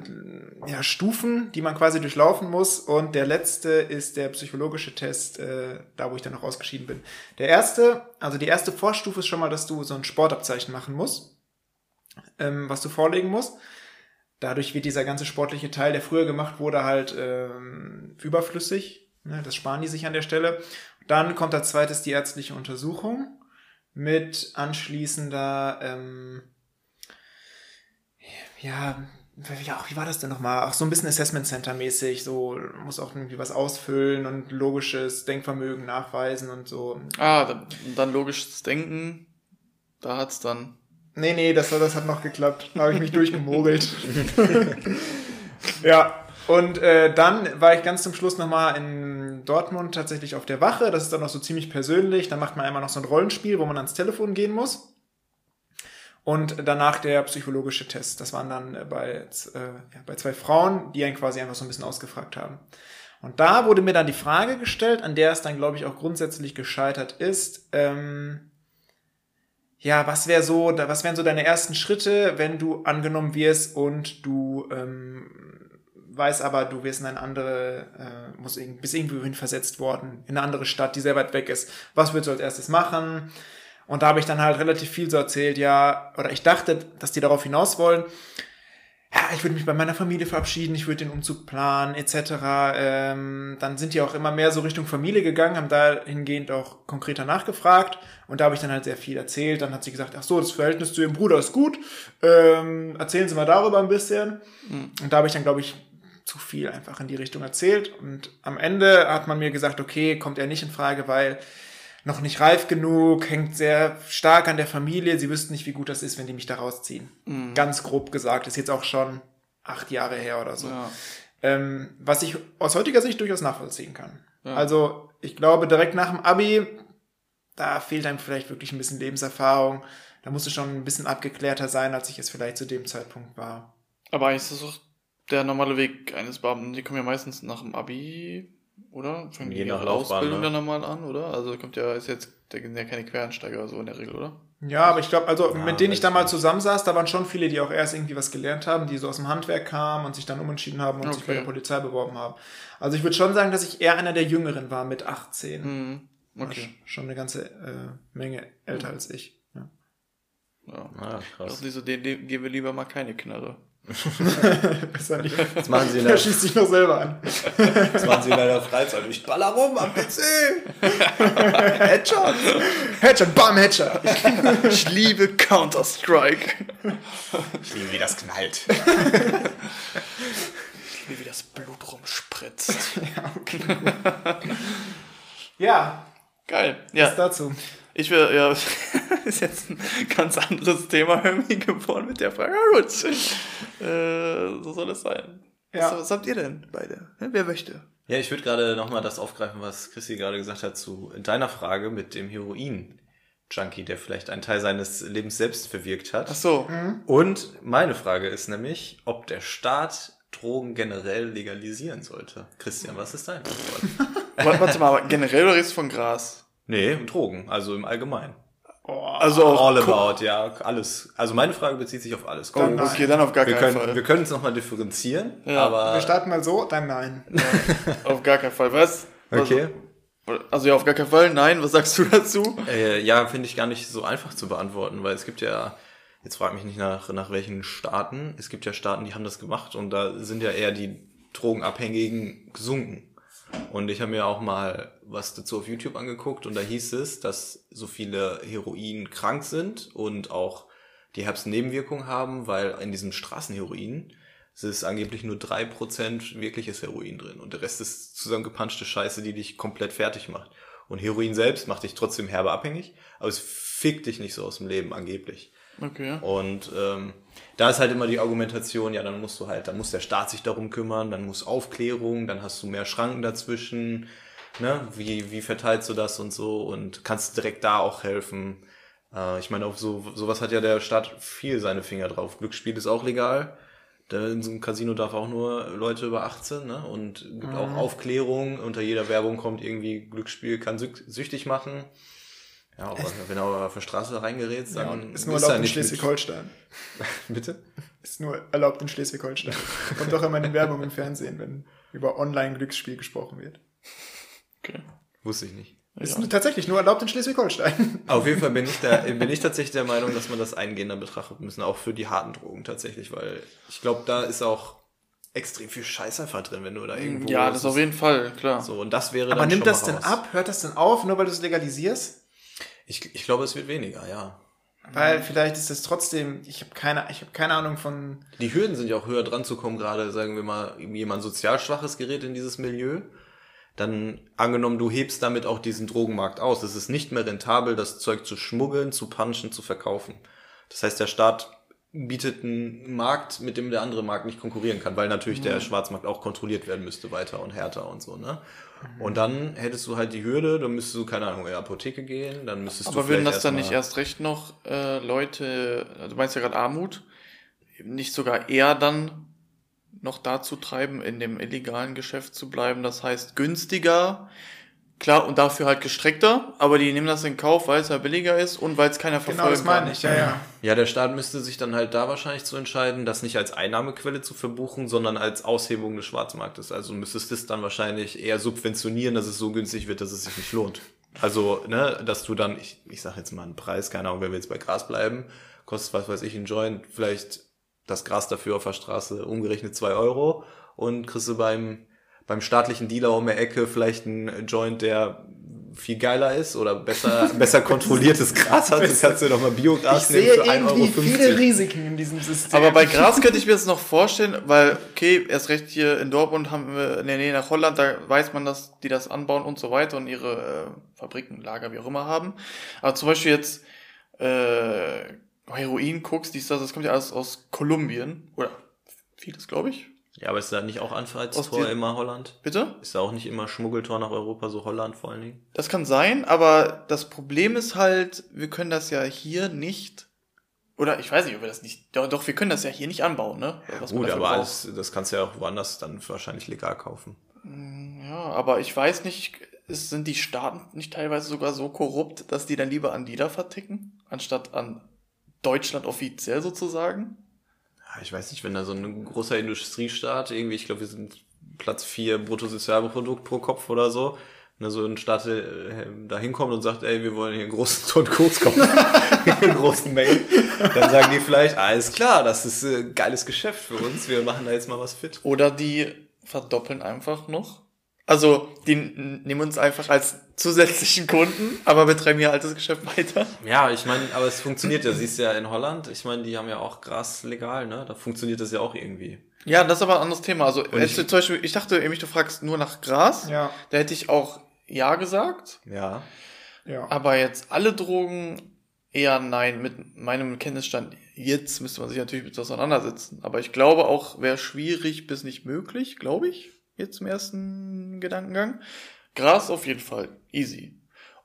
ja, Stufen, die man quasi durchlaufen muss. Und der letzte ist der psychologische Test, äh, da wo ich dann noch ausgeschieden bin. Der erste, also die erste Vorstufe ist schon mal, dass du so ein Sportabzeichen machen musst, ähm, was du vorlegen musst. Dadurch wird dieser ganze sportliche Teil, der früher gemacht wurde, halt ähm, überflüssig. Ne? Das sparen die sich an der Stelle. Dann kommt als zweites die ärztliche Untersuchung mit anschließender ähm, ja, ja, wie war das denn nochmal? Auch so ein bisschen Assessment Center mäßig, so muss auch irgendwie was ausfüllen und logisches Denkvermögen nachweisen und so. Ah, dann, dann logisches Denken, da hat's dann. Nee, nee, das, das hat noch geklappt. Da habe ich mich durchgemogelt. ja, und äh, dann war ich ganz zum Schluss nochmal in Dortmund tatsächlich auf der Wache. Das ist dann noch so ziemlich persönlich. Da macht man einmal noch so ein Rollenspiel, wo man ans Telefon gehen muss. Und danach der psychologische Test. Das waren dann äh, bei, äh, ja, bei zwei Frauen, die einen quasi einfach so ein bisschen ausgefragt haben. Und da wurde mir dann die Frage gestellt, an der es dann, glaube ich, auch grundsätzlich gescheitert ist. Ähm, ja, was wäre so, was wären so deine ersten Schritte, wenn du angenommen wirst und du ähm, weißt aber, du wirst in eine andere, äh, muss bist irgendwo hin versetzt worden, in eine andere Stadt, die sehr weit weg ist. Was würdest du als erstes machen? Und da habe ich dann halt relativ viel so erzählt, ja, oder ich dachte, dass die darauf hinaus wollen. Ja, ich würde mich bei meiner Familie verabschieden, ich würde den Umzug planen, etc. Ähm, dann sind die auch immer mehr so Richtung Familie gegangen, haben dahingehend auch konkreter nachgefragt. Und da habe ich dann halt sehr viel erzählt. Dann hat sie gesagt, ach so, das Verhältnis zu ihrem Bruder ist gut. Ähm, erzählen Sie mal darüber ein bisschen. Mhm. Und da habe ich dann, glaube ich, zu viel einfach in die Richtung erzählt. Und am Ende hat man mir gesagt, okay, kommt er nicht in Frage, weil noch nicht reif genug, hängt sehr stark an der Familie. Sie wüssten nicht, wie gut das ist, wenn die mich da rausziehen. Mhm. Ganz grob gesagt, ist jetzt auch schon acht Jahre her oder so. Ja. Ähm, was ich aus heutiger Sicht durchaus nachvollziehen kann. Ja. Also ich glaube, direkt nach dem Abi, da fehlt einem vielleicht wirklich ein bisschen Lebenserfahrung. Da musst du schon ein bisschen abgeklärter sein, als ich es vielleicht zu dem Zeitpunkt war. Aber eigentlich ist das auch der normale Weg eines Beamten. Die kommen ja meistens nach dem Abi oder? Fangen Je nach Ausbildung ne? dann nochmal an, oder? Also kommt ja, ist jetzt, da sind ja keine Quereinsteiger so in der Regel, oder? Ja, aber ich glaube, also ja, mit denen ich da mal zusammensaß, da waren schon viele, die auch erst irgendwie was gelernt haben, die so aus dem Handwerk kamen und sich dann umentschieden haben und okay. sich bei der Polizei beworben haben. Also ich würde schon sagen, dass ich eher einer der Jüngeren war mit 18. Mhm. Okay. Schon eine ganze äh, Menge älter mhm. als ich. Ja. Ja, ah, krass. Also so, den, den geben wir lieber mal keine Knarre. Das machen sie in der, er schießt sich noch selber an. Das machen sie in der Freizeit. Ich baller rum am PC. Headshot. Headshot, bam, Headshot. Ich liebe Counter-Strike. Ich liebe, wie das knallt. Ich liebe, wie das Blut rumspritzt. Ja, okay. ja. Geil. Ja. Was dazu? Ich will, ja, ist jetzt ein ganz anderes Thema irgendwie geworden mit der Frage. Ja, gut. Äh, so soll es sein. Ja. Was, was habt ihr denn beide? Wer möchte? Ja, ich würde gerade nochmal das aufgreifen, was Chrissy gerade gesagt hat zu deiner Frage mit dem Heroin. Junkie, der vielleicht einen Teil seines Lebens selbst verwirkt hat. Ach so. Mhm. Und meine Frage ist nämlich, ob der Staat Drogen generell legalisieren sollte. Christian, was ist dein Antwort? Warte mal, aber generell oder redest du von Gras? Nee, Drogen, also im Allgemeinen. Oh, also all about, ja, alles. Also meine Frage bezieht sich auf alles. Oh, okay, dann auf gar wir keinen können, Fall. Wir können es nochmal differenzieren, ja. aber... Wir starten mal so, dann nein. Ja, auf gar keinen Fall. Was? Okay. Also ja, auf gar keinen Fall. Nein, was sagst du dazu? Äh, ja, finde ich gar nicht so einfach zu beantworten, weil es gibt ja, jetzt frag mich nicht nach, nach welchen Staaten, es gibt ja Staaten, die haben das gemacht und da sind ja eher die Drogenabhängigen gesunken. Und ich habe mir auch mal was dazu auf YouTube angeguckt und da hieß es, dass so viele Heroin krank sind und auch die Herbstnebenwirkungen haben, weil in diesem Straßenheroin es ist angeblich nur drei Prozent wirkliches Heroin drin und der Rest ist zusammengepanschte Scheiße, die dich komplett fertig macht. Und Heroin selbst macht dich trotzdem herbe abhängig, aber es fickt dich nicht so aus dem Leben angeblich. Okay. Und ähm, da ist halt immer die Argumentation, ja, dann musst du halt, dann muss der Staat sich darum kümmern, dann muss Aufklärung, dann hast du mehr Schranken dazwischen, ne? Wie, wie verteilst du das und so und kannst direkt da auch helfen. Äh, ich meine, auf so sowas hat ja der Staat viel seine Finger drauf. Glücksspiel ist auch legal. in so einem Casino darf auch nur Leute über 18, ne? Und gibt mhm. auch Aufklärung. Unter jeder Werbung kommt irgendwie Glücksspiel kann süchtig machen. Ja, aber wenn du aber auf der Straße reingerätst, Ja, dann und ist nur er erlaubt in Schleswig-Holstein. Bitte? Ist nur erlaubt in Schleswig-Holstein. Kommt doch immer in Werbung im Fernsehen, wenn über Online-Glücksspiel gesprochen wird. Okay. Wusste ich nicht. Ist Ja. tatsächlich nur erlaubt in Schleswig-Holstein. Auf jeden Fall bin ich, da, bin ich tatsächlich der Meinung, dass man das eingehender betrachten müssen, auch für die harten Drogen tatsächlich, weil ich glaube, da ist auch extrem viel Scheiß einfach drin, wenn du da irgendwo. Ja, das auf jeden Fall, klar. So, und das wäre Aber dann nimmt schon das mal denn ab? Hört das denn auf, nur weil du es legalisierst? Ich, ich glaube, es wird weniger, ja. Weil vielleicht ist es trotzdem, ich habe keine, ich habe keine Ahnung von. Die Hürden sind ja auch höher dran zu kommen, gerade sagen wir mal, jemand sozial schwaches gerät in dieses Milieu. Dann angenommen, du hebst damit auch diesen Drogenmarkt aus. Es ist nicht mehr rentabel, das Zeug zu schmuggeln, zu punchen, zu verkaufen. Das heißt, der Staat bietet einen Markt, mit dem der andere Markt nicht konkurrieren kann, weil natürlich der Schwarzmarkt auch kontrolliert werden müsste weiter und härter und so, ne? Und dann hättest du halt die Hürde, dann müsstest du, keine Ahnung, in die Apotheke gehen, dann müsstest du Aber würden das dann nicht erst recht noch äh, Leute, du meinst ja gerade Armut, nicht sogar eher dann noch dazu treiben, in dem illegalen Geschäft zu bleiben? Das heißt günstiger, klar, und dafür halt gestreckter, aber die nehmen das in Kauf, weil es ja billiger ist und weil es keiner verfolgen Genau, das meine ich, ja, ja. Ja, der Staat müsste sich dann halt da wahrscheinlich zu entscheiden, das nicht als Einnahmequelle zu verbuchen, sondern als Aushebung des Schwarzmarktes. Also müsstest du es dann wahrscheinlich eher subventionieren, dass es so günstig wird, dass es sich nicht lohnt. Also, ne, dass du dann, ich, ich sag jetzt mal einen Preis, keine Ahnung, wenn wir jetzt bei Gras bleiben, kostet, was weiß ich, ein Joint, vielleicht das Gras dafür auf der Straße umgerechnet zwei Euro und kriegst du beim, beim staatlichen Dealer um die Ecke vielleicht einen Joint, der viel geiler ist oder besser, besser kontrolliertes Gras hat. Das kannst du doch mal Biogras nehmen für 1,50 irgendwie viele Euro. Risiken in diesem System. Aber bei Gras könnte ich mir das noch vorstellen, weil, okay, erst recht hier in Dortmund haben wir in der Nähe nach Holland, da weiß man, dass die das anbauen und so weiter und ihre äh, Fabriken, Lager, wie auch immer haben. Aber zum Beispiel jetzt äh, Heroin, Koks, dies, das, das kommt ja alles aus Kolumbien. Oder vieles, glaube ich. Ja, aber ist da nicht auch Anfallstor immer Holland? Bitte? Ist da auch nicht immer Schmuggeltor nach Europa, so Holland vor allen Dingen? Das kann sein, aber das Problem ist halt, wir können das ja hier nicht. Oder ich weiß nicht, ob wir das nicht. Doch, doch wir können das ja hier nicht anbauen, ne? Was Gut, aber alles, das kannst du ja auch woanders dann wahrscheinlich legal kaufen. Ja, aber ich weiß nicht, sind die Staaten nicht teilweise sogar so korrupt, dass die dann lieber an die da verticken, anstatt an Deutschland offiziell sozusagen? Ja, ich weiß nicht, wenn da so ein großer Industriestaat, irgendwie, ich glaube, wir sind Platz 4 Bruttosozialprodukt pro Kopf oder so, wenn da so ein Staat äh, da hinkommt und sagt, ey, wir wollen hier einen großen Ton Koks kaufen, in großen Mengen, dann sagen die vielleicht, alles klar, das ist äh, geiles Geschäft für uns, wir machen da jetzt mal was fit. Oder die verdoppeln einfach noch. Also, die nehmen uns einfach als zusätzlichen Kunden, aber betreiben ihr altes Geschäft weiter. Ja, ich meine, aber es funktioniert ja, siehst du ja in Holland, ich meine, die haben ja auch Gras legal, ne? Da funktioniert das ja auch irgendwie. Ja, das ist aber ein anderes Thema. Also, ich- hättest du zum Beispiel, ich dachte nämlich, du fragst nur nach Gras. Ja, Da hätte ich auch Ja gesagt. Ja. ja. Aber jetzt alle Drogen eher nein. Mit meinem Kenntnisstand jetzt müsste man sich natürlich mit auseinandersetzen. Aber ich glaube auch, wäre schwierig bis nicht möglich, glaube ich, jetzt im ersten Gedankengang. Gras auf jeden Fall. Easy.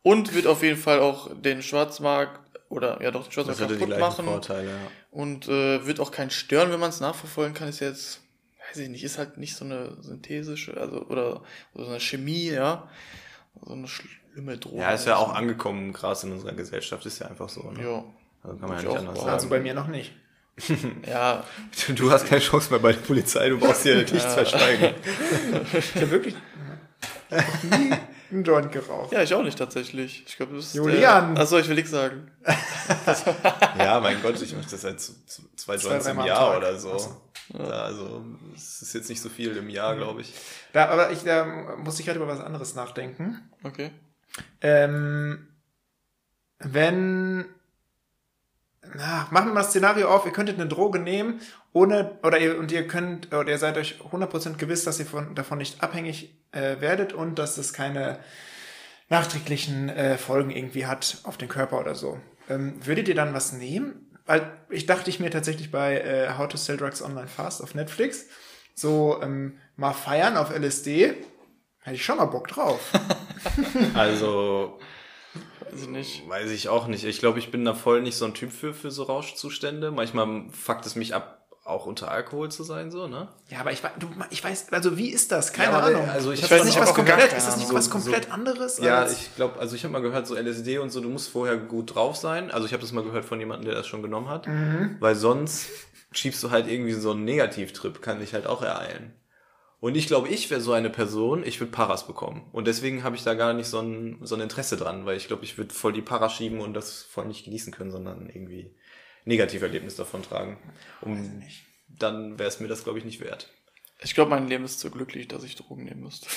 Und wird auf jeden Fall auch den Schwarzmarkt oder ja doch den Schwarzmarkt Das kaputt machen. Vorteile, ja. Und äh, wird auch keinen stören, wenn man es nachverfolgen kann. Ist jetzt, weiß ich nicht, ist halt nicht so eine synthesische, also oder so eine Chemie, ja. So eine schlimme Droge. Ja, ist ja auch angekommen, Gras in unserer Gesellschaft, ist ja einfach so. Ne? Ja. Also kann man ja nicht anders Wow. sagen. Also bei mir noch nicht. Ja, Du hast keine Chance mehr bei der Polizei, du brauchst hier nichts verschweigen. Ich habe wirklich nie einen Joint geraucht. ja, ich auch nicht tatsächlich. Ich glaube, das ist. Julian! Äh, achso, ich will nichts sagen. Ja, mein Gott, ich mache das z- zwei Zwei, Joints im Jahr Tag. oder so. Ach so. Ja, also, es ist jetzt nicht so viel im Jahr, glaube ich. Da, aber ich, da muss ich gerade über was anderes nachdenken. Okay. Ähm, wenn, na, machen wir mal das Szenario auf, ihr könntet eine Droge nehmen, ohne, oder ihr, und ihr könnt, oder ihr seid euch 100% gewiss, dass ihr von, davon nicht abhängig äh, werdet und dass es keine nachträglichen äh, Folgen irgendwie hat auf den Körper oder so. Ähm, würdet ihr dann was nehmen? Weil ich dachte ich mir tatsächlich bei äh, How to Sell Drugs Online Fast auf Netflix, so ähm, mal feiern auf LSD, hätte ich schon mal Bock drauf. Also, Weiß ich nicht. weiß ich auch nicht. Ich glaube, ich bin da voll nicht so ein Typ für, für so Rauschzustände. Manchmal fuckt es mich ab, auch unter Alkohol zu sein, so, ne? Ja, aber ich, du, ich weiß, also wie ist das? Keine Ja, aber, Ahnung. also ich ich weiß nicht, das was komplett, ist das nicht Ahnung. was So- komplett so- anderes? Ja, als- ich glaube, also ich habe mal gehört, so LSD und so, du musst vorher gut drauf sein. Also ich habe das mal gehört von jemandem, der das schon genommen hat. Weil sonst schiebst du halt irgendwie so einen Negativtrip, kann dich halt auch ereilen. Und ich glaube, ich wäre so eine Person, ich würde Paras bekommen. Und deswegen habe ich da gar nicht so ein, so ein Interesse dran, weil ich glaube, ich würde voll die Paras schieben und das voll nicht genießen können, sondern irgendwie Negativerlebnis davon tragen. Und dann wäre es mir das, glaube ich, nicht wert. Ich glaube, mein Leben ist zu glücklich, dass ich Drogen nehmen müsste.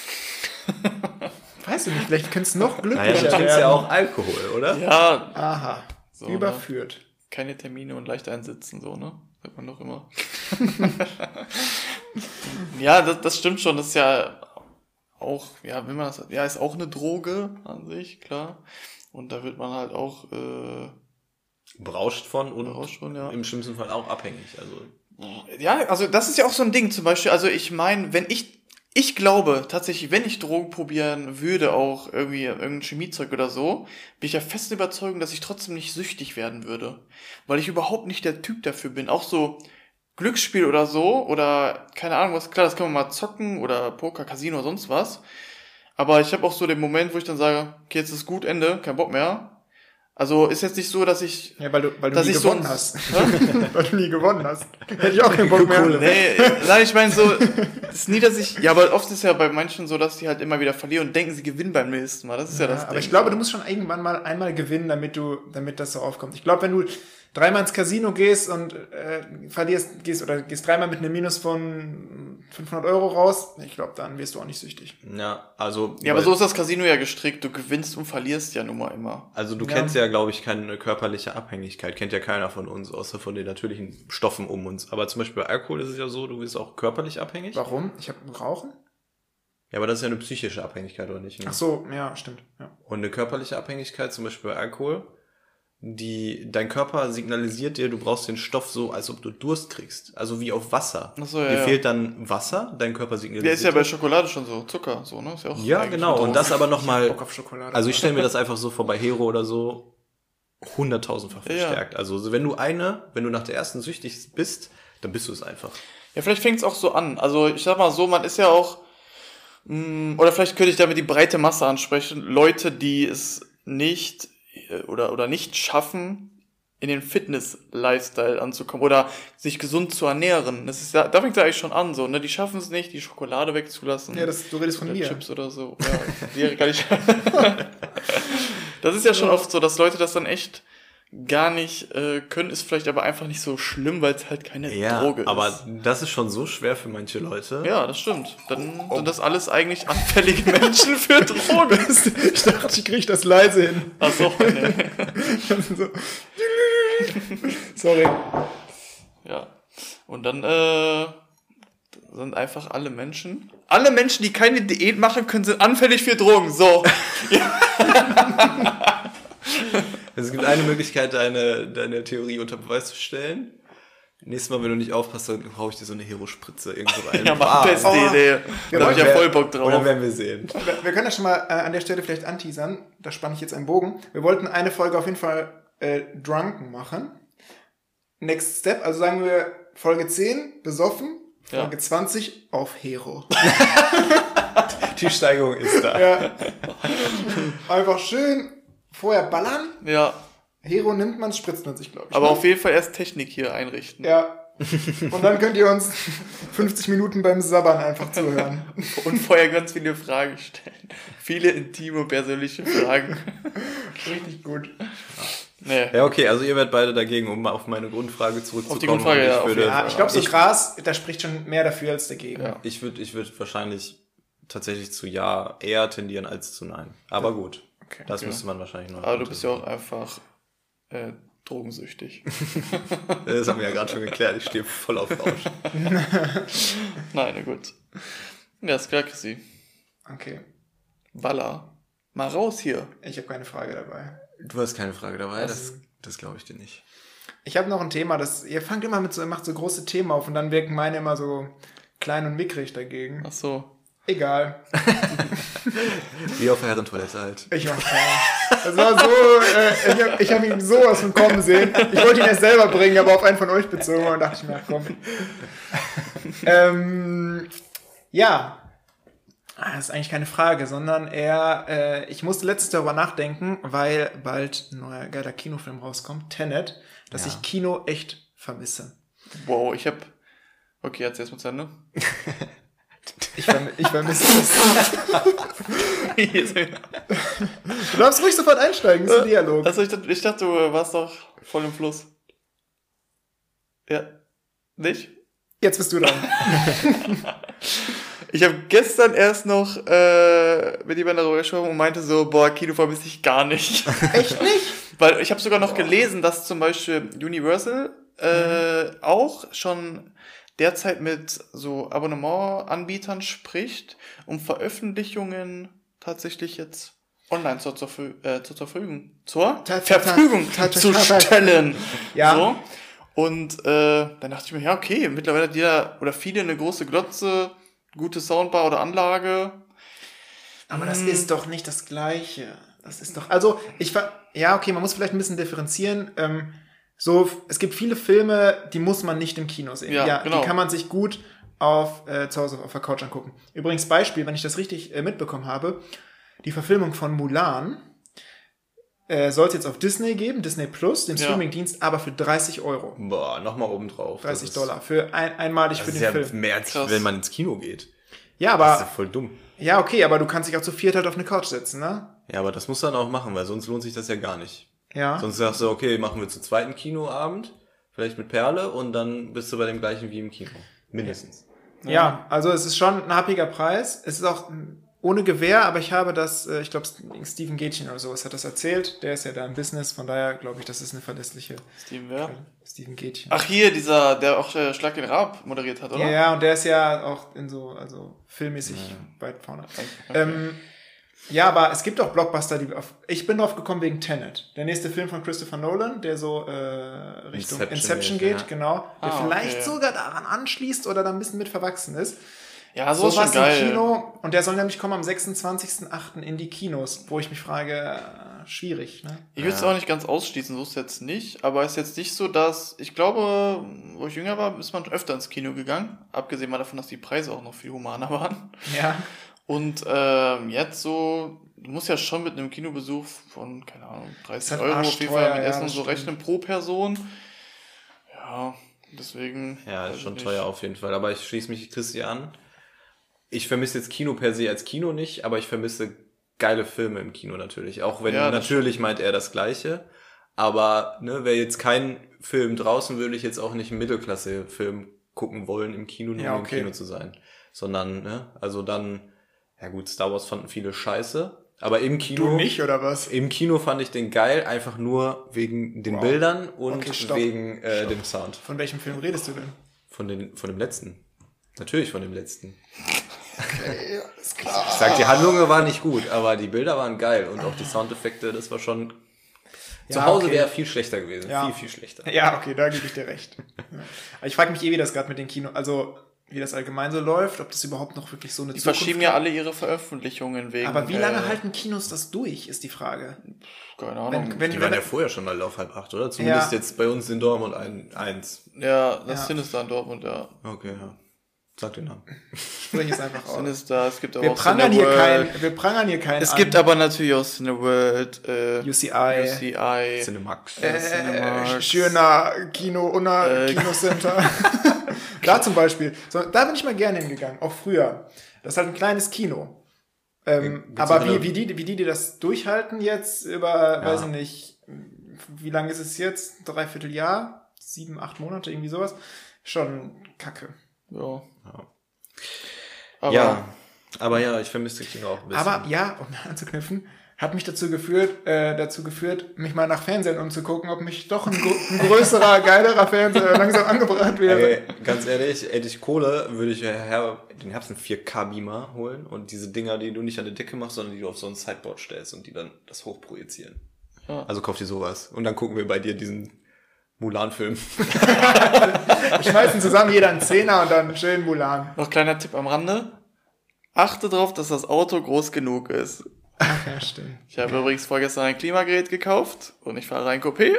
Weiß ich nicht, vielleicht könntest du noch glücklicher Naja, du trinkst ja auch Alkohol, oder? Ja, Aha, So, überführt. keine Termine und leicht einsitzen, so, ne? Sagt man doch immer. ja, das, das stimmt schon. Das ist ja auch, ja, wenn man das, ja, ist auch eine Droge an sich, klar. Und da wird man halt auch, äh, Berauscht von und Berauscht von, ja. im schlimmsten Fall auch abhängig. Also Ja, also das ist ja auch so ein Ding zum Beispiel. Also ich meine, wenn ich, ich glaube tatsächlich, wenn ich Drogen probieren würde, auch irgendwie irgendein Chemiezeug oder so, bin ich ja fest überzeugt, dass ich trotzdem nicht süchtig werden würde. Weil ich überhaupt nicht der Typ dafür bin. Auch so Glücksspiel oder so, oder keine Ahnung was, klar, das kann man mal zocken oder Poker, Casino, sonst was. Aber ich habe auch so den Moment, wo ich dann sage, okay, jetzt ist gut, Ende, kein Bock mehr. Also ist jetzt nicht so, dass ich Ja, weil du, weil du Dass nie ich so gewonnen ein- hast. weil du nie gewonnen hast. Hätte ich auch keinen Bock mehr. Nee, nein, ich meine so, ist nie, dass ich, ja, aber oft ist ja bei manchen so, dass die halt immer wieder verlieren und denken, sie gewinnen beim nächsten Mal. Das ist ja, das Ja, aber Ding. ich glaube, du musst schon irgendwann mal einmal gewinnen, damit du, damit das so aufkommt. Ich glaube, wenn du dreimal ins Casino gehst und äh, verlierst, gehst oder gehst dreimal mit einem Minus von 500 Euro raus, ich glaube, dann wirst du auch nicht süchtig. Ja, also. Ja, aber so ist das Casino ja gestrickt. Du gewinnst und verlierst ja nun mal immer. Also du Ja. kennst ja, glaube ich, keine körperliche Abhängigkeit. Kennt ja keiner von uns, außer von den natürlichen Stoffen um uns. Aber zum Beispiel bei Alkohol ist es ja so, du bist auch körperlich abhängig. Warum? Ich habe Rauchen? Ja, aber das ist ja eine psychische Abhängigkeit, oder nicht? ne? Ach so, ja, stimmt. Ja. Und eine körperliche Abhängigkeit, zum Beispiel bei Alkohol, die, dein Körper signalisiert dir, du brauchst den Stoff so, als ob du Durst kriegst. Also wie auf Wasser. Ach so, ja, dir ja. fehlt dann Wasser, dein Körper signalisiert. Ja, ist ja bei Schokolade schon so. Zucker, so, ne? Ist ja, auch ja genau. Und das aber nochmal Bock auf Schokolade. Also ich stelle mir das einfach so vor bei Hero oder so hunderttausendfach Ja, ja. verstärkt. Also so, wenn du eine, wenn du nach der ersten süchtig bist, dann bist du es einfach. Ja, vielleicht fängt es auch so an. Also ich sag mal so, man ist ja auch, mh, oder vielleicht könnte ich damit die breite Masse ansprechen, Leute, die es nicht oder, oder nicht schaffen, in den Fitness-Lifestyle anzukommen oder sich gesund zu ernähren. Das ist ja, da fängt es eigentlich schon an, so, ne? Die schaffen es nicht, die Schokolade wegzulassen. ja, das, du redest von mir. Chips oder so. Ja, das ist ja schon oft so, dass Leute das dann echt gar nicht äh, können, ist vielleicht aber einfach nicht so schlimm, weil es halt keine Droge ist. aber das ist schon so schwer für manche Leute. Ja, das stimmt. Dann sind das alles eigentlich anfällige Menschen für Drogen. ich dachte, ich kriege das leise hin. Ach so, nee. so. Sorry. Ja. Und dann äh, sind einfach alle Menschen. Alle Menschen, die keine Diät machen können, sind anfällig für Drogen. So. Es gibt eine Möglichkeit, deine, deine Theorie unter Beweis zu stellen. Nächstes Mal, wenn du nicht aufpasst, dann hau ich dir so eine Hero-Spritze irgendwo rein. Ja, mach beste oh. Idee. Da hab ich ja voll Bock drauf. Oder werden wir sehen. Wir, wir können das schon mal äh, an der Stelle vielleicht anteasern. Da spanne ich jetzt einen Bogen. Wir wollten eine Folge auf jeden Fall äh, drunken machen. Next Step, also sagen wir Folge 10, besoffen. Ja. Folge 20 auf Hero. Die Steigerung ist da. ja. Einfach schön vorher ballern. Ja, Hero nimmt man, spritzt man sich, glaube ich. aber ne? auf jeden Fall erst Technik hier einrichten. Ja. Und dann könnt ihr uns 50 Minuten beim Sabbern einfach zuhören. Und vorher ganz viele Fragen stellen. Viele intime, persönliche Fragen. Richtig gut. Nee. Ja, okay, also ihr werdet beide dagegen, um mal auf meine Grundfrage zurückzukommen. Auf die Grundfrage, Und ich ja, würde, Ja, ich glaube, so Ich- Gras, da spricht schon mehr dafür als dagegen. Ja. Ich würde ich würd wahrscheinlich tatsächlich zu Ja eher tendieren als zu Nein. Aber gut, Okay. das müsste man wahrscheinlich noch. Aber du bist ja auch einfach äh, drogensüchtig. Das haben wir ja gerade schon geklärt. Ich stehe voll auf Rausch. Nein, na gut. Ja, ist klar, Chrissy. Okay. Walla. Mal raus hier. Ich habe keine Frage dabei. Du hast keine Frage dabei, das, das glaube ich dir nicht. Ich habe noch ein Thema, das ihr fangt immer mit so ihr macht so große Themen auf und dann wirken meine immer so klein und mickrig dagegen. Ach so. Egal. Wie auf der Herrentoilette halt. Ich mach keine. Das war so, äh, ich habe ich hab ihn sowas von kommen sehen. Ich wollte ihn erst selber bringen, aber auf einen von euch bezogen und dachte ich mir, ach, komm. ähm, ja, Ah, Das ist eigentlich keine Frage, sondern eher, äh, ich musste letztens darüber nachdenken, weil bald ein neuer geiler Kinofilm rauskommt, Tenet, dass Ja. ich Kino echt vermisse. Wow, ich hab. Okay, jetzt erstmal zu Ende. Ich, vermi ich vermisse es. Du darfst ruhig sofort einsteigen, das ist ein Dialog. Also ich dachte, ich dachte, du warst doch voll im Fluss. Ja. Nicht? Jetzt bist du dran. Ich habe gestern erst noch äh, mit jemandem darüber gesprochen und meinte so, boah, Kino vermisse ich gar nicht. Echt nicht? Weil ich habe sogar noch gelesen, dass zum Beispiel Universal äh, auch schon derzeit mit so Abonnementanbietern spricht, um Veröffentlichungen tatsächlich jetzt online zur, zur, äh, zur Verfügung, zur Ta- ta- ta- Verfügung ta- zu stellen. Ja. So. Und äh, dann dachte ich mir, ja, okay, mittlerweile hat jeder oder viele eine große Glotze, gute Soundbar oder Anlage. Aber das ist doch nicht das Gleiche. Das ist doch, also, ich ver, ja, okay, man muss vielleicht ein bisschen differenzieren. Ähm, so, es gibt viele Filme, die muss man nicht im Kino sehen. Ja, genau. Die kann man sich gut auf, äh, zu Hause auf der Couch angucken. Übrigens, Beispiel, wenn ich das richtig äh, mitbekommen habe, die Verfilmung von Mulan äh, soll es jetzt auf Disney geben, Disney Plus, den Ja. Streamingdienst, aber für 30 Euro. Boah, nochmal oben drauf. 30 Dollar. Für ein, einmalig Das für ist den ja Film. mehr als Krass. wenn man ins Kino geht. Ja, Das ist ja aber, voll dumm. ja, okay, aber du kannst dich auch zu viert halt auf eine Couch setzen, ne? Ja, aber das muss dann auch machen, weil sonst lohnt sich das ja gar nicht. Ja. Sonst sagst du, okay, machen wir zu zweiten Kinoabend, vielleicht mit Perle und dann bist du bei dem gleichen wie im Kino. Mindestens. Ja, also es ist schon ein happiger Preis. Es ist auch ohne Gewehr, aber ich habe das, äh, ich glaube, Steven Gätchen oder sowas hat das erzählt. Der ist ja da im Business, von daher glaube ich, das ist eine verlässliche Steven wer? Steven Gätchen. Ach, hier, dieser, der auch äh, Schlag den Rab moderiert hat, oder? ja, ja, und der ist ja auch in so, also filmmäßig weit vorne. Okay. Ähm, ja, aber es gibt auch Blockbuster, die auf, ich bin drauf gekommen wegen Tenet. Der nächste Film von Christopher Nolan, der so äh, Richtung Inception Inception, geht, ja. genau. Der Ah, vielleicht okay. sogar daran anschließt oder da ein bisschen mit verwachsen ist. Ja, so, So ist schon was im geil. Kino. Und der soll nämlich kommen am 26.08. in die Kinos, wo ich mich frage, äh, schwierig, ne? Ich würde es auch nicht ganz ausschließen, so ist es jetzt nicht. Aber es ist jetzt nicht so, dass, ich glaube, wo ich jünger war, ist man öfter ins Kino gegangen. Abgesehen mal davon, dass die Preise auch noch viel humaner waren. Ja. Und ähm, jetzt so, du musst ja schon mit einem Kinobesuch von, keine Ahnung, 30 Ist halt Euro auf jeden Fall mit ja, Essen und so stimmt. rechnen pro Person. Ja, deswegen. Ja, ist schon nicht. teuer auf jeden Fall. Aber ich schließe mich Christi an. Ich vermisse jetzt Kino per se als Kino nicht, aber ich vermisse geile Filme im Kino natürlich. Auch wenn Ja, natürlich meint er das Gleiche. Aber ne, wäre jetzt kein Film draußen, würde ich jetzt auch nicht einen Mittelklasse-Film gucken wollen im Kino, nur Ja, um okay. im Kino zu sein. Sondern, ne, also dann, ja gut, Star Wars fanden viele scheiße. Aber im Kino. Du nicht, oder was? Im Kino fand ich den geil, einfach nur wegen den Wow. Bildern und Okay, stopp. wegen äh, Stopp. dem Sound. Von welchem Film redest du denn? Von, den, von dem letzten. Natürlich von dem letzten. Ja, ist klar. Ich sag, die Handlungen waren nicht gut, aber die Bilder waren geil und auch die Soundeffekte, das war schon. Zu Ja, Hause okay. wäre viel schlechter gewesen. Ja. Viel, viel schlechter. Ja, okay, da gebe ich dir recht. Ich frage mich eh, wie das gerade mit den Kino, also wie das allgemein so läuft, ob das überhaupt noch wirklich so eine Die verschieben ja alle ihre Veröffentlichungen wegen. Aber wie lange äh, halten Kinos das durch, ist die Frage. Keine Ahnung. Wenn, wenn, Die wenn, waren ja vorher schon alle auf halb acht, oder? Zumindest Ja. jetzt bei uns in Dortmund ein, eins. ja, das Ja. Sinister in Dortmund, ja. Okay, ja. Sag den Namen. sprich es einfach aus. Sinister, es gibt aber Wir auch prangern, hier kein, wir prangern hier keinen Es an. gibt aber natürlich auch Cineworld, äh, UCI, UCI. Cinemax. äh, Cinemax. schöner Kino, Unna, Äh, Kinocenter. da zum Beispiel. So, da bin ich mal gerne hingegangen, auch früher. Das ist halt ein kleines Kino. Ähm, aber wie, wie, die, wie die, die das durchhalten jetzt über, Ja. weiß ich nicht, wie lange ist es jetzt? Dreiviertel Jahr? Sieben, acht Monate, irgendwie sowas? Schon kacke. Ja. Ja. Aber ja, aber ja, ich vermisse Kino auch ein bisschen. Aber ja, um anzuknüpfen, hat mich dazu geführt, äh, dazu geführt, mich mal nach Fernsehen umzugucken, ob mich doch ein, ein größerer, geilerer Fernseher langsam angebracht wäre. Ey, ganz ehrlich, hätte ich Kohle, würde ich her, den Herbst einen 4K-Beamer holen und diese Dinger, die du nicht an die Decke machst, sondern die du auf so ein Sideboard stellst und die dann das hochprojizieren. Ja. Also kauf dir sowas. Und dann gucken wir bei dir diesen Mulan-Film. Wir schmeißen zusammen jeder einen Zehner und dann schön Mulan. noch kleiner Tipp am Rande. Achte darauf, dass das Auto groß genug ist. Ach ja, stimmt. Ich habe übrigens vorgestern ein Klimagerät gekauft und ich fahre ein Coupé.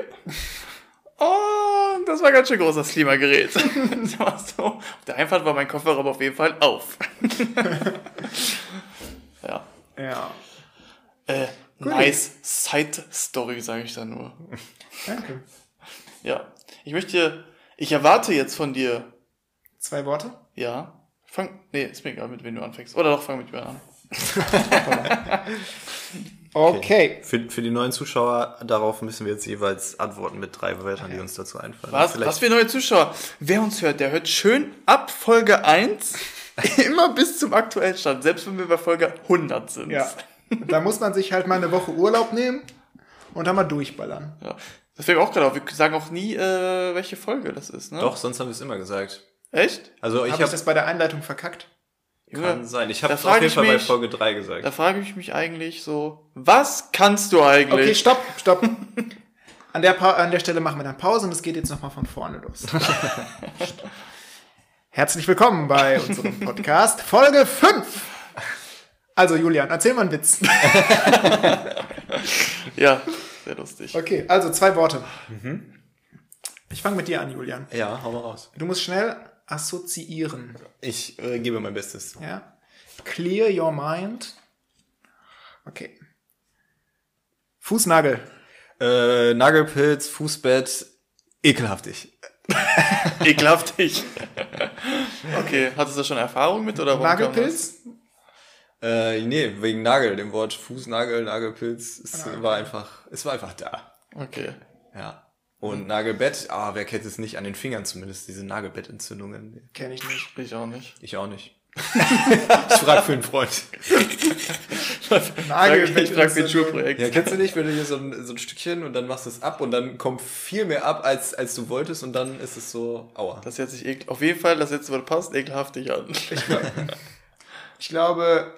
Und das war ganz schön groß, das Klimagerät. Das war so. Auf der Einfahrt war mein Kofferraum auf jeden Fall auf. ja. Ja. Äh, nice Side Story, sage ich dann nur. Danke. Ja. Ich möchte, ich erwarte jetzt von dir, Zwei Worte? ja. Fang, nee, ist mir egal, mit wem du anfängst. Oder doch, fang mit mir an. Okay. Für, für die neuen Zuschauer, darauf müssen wir jetzt jeweils antworten mit drei Wörtern, die uns dazu einfallen. Was? Vielleicht- Was für neue Zuschauer? Wer uns hört, der hört schön ab Folge 1 immer bis zum aktuellen Stand, selbst wenn wir bei Folge 100 sind. Ja. Da muss man sich halt mal eine Woche Urlaub nehmen und dann mal durchballern. ja. Das fällt mir auch gerade auf. Wir sagen auch nie, äh, welche Folge das ist, ne? Doch, sonst haben wir es immer gesagt. Echt? Also ich Habe ich habe das bei der Einleitung verkackt? Kann sein. Ich habe es auf jeden Fall bei mich- Folge 3 gesagt. Da frage ich mich eigentlich so, was kannst du eigentlich? Okay, stopp, stopp. An der, pa an der Stelle machen wir dann Pause und es geht jetzt nochmal von vorne los. Herzlich willkommen bei unserem Podcast, Folge 5. Also Julian, erzähl mal einen Witz. Ja, sehr lustig. Okay, also zwei Worte. Ich fange mit dir an, Julian. ja, hau mal raus. Du musst schnell assoziieren. Ich äh, gebe mein Bestes. Ja? Clear your mind. Okay. Fußnagel. Äh, Nagelpilz, Fußbett, ekelhaftig. Ekelhaftig. okay, hattest du schon Erfahrung mit oder Nagelpilz? Äh, nee, wegen Nagel, dem Wort Fußnagel, Nagelpilz, es war einfach, es war einfach da. Okay. Ja. Und Nagelbett, ah, wer kennt es nicht an den Fingern zumindest, diese Nagelbettentzündungen. Kenne ich nicht. Ich auch nicht. Ich auch nicht. ich frage für einen Freund. Nagelbett ich frage für ein Schulprojekt. Ja, kennst du nicht, wenn du hier so ein, so ein Stückchen und dann machst du es ab und dann kommt viel mehr ab, als, als du wolltest und dann ist es so, aua. Das hört sich ekel auf jeden Fall, das letzte Wort passt, ekelhaftig an. Ich glaube,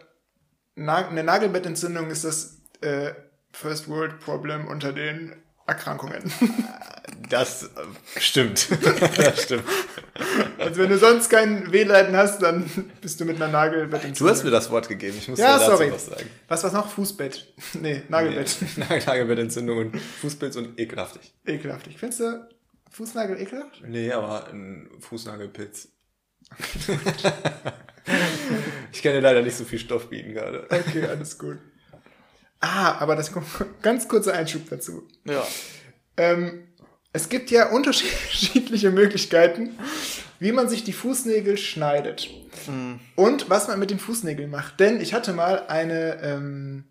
Na eine Nagelbettentzündung ist das äh, First World Problem unter den Erkrankungen. Das äh, stimmt. das stimmt. Also wenn du sonst kein Wehleiden hast, dann bist du mit einer Nagelbettentzündung. Du hast mir das Wort gegeben, ich muss ja, dazu sorry. was sagen. Was war's noch? Fußbett. Nee, Nagelbett. Nee. Nagelbettentzündung und Fußpilz und ekelhaftig. Ekelhaftig. Findest du Fußnagel ekelhaft? Nee, aber ein Fußnagelpilz. ich kann dir leider nicht so viel Stoff bieten gerade. Okay, alles gut. Ah, aber das kommt ganz kurzer Einschub dazu. Ja. Ähm, es gibt ja unterschiedliche Möglichkeiten, wie man sich die Fußnägel schneidet. Und was man mit den Fußnägeln macht. Denn ich hatte mal eine ähm,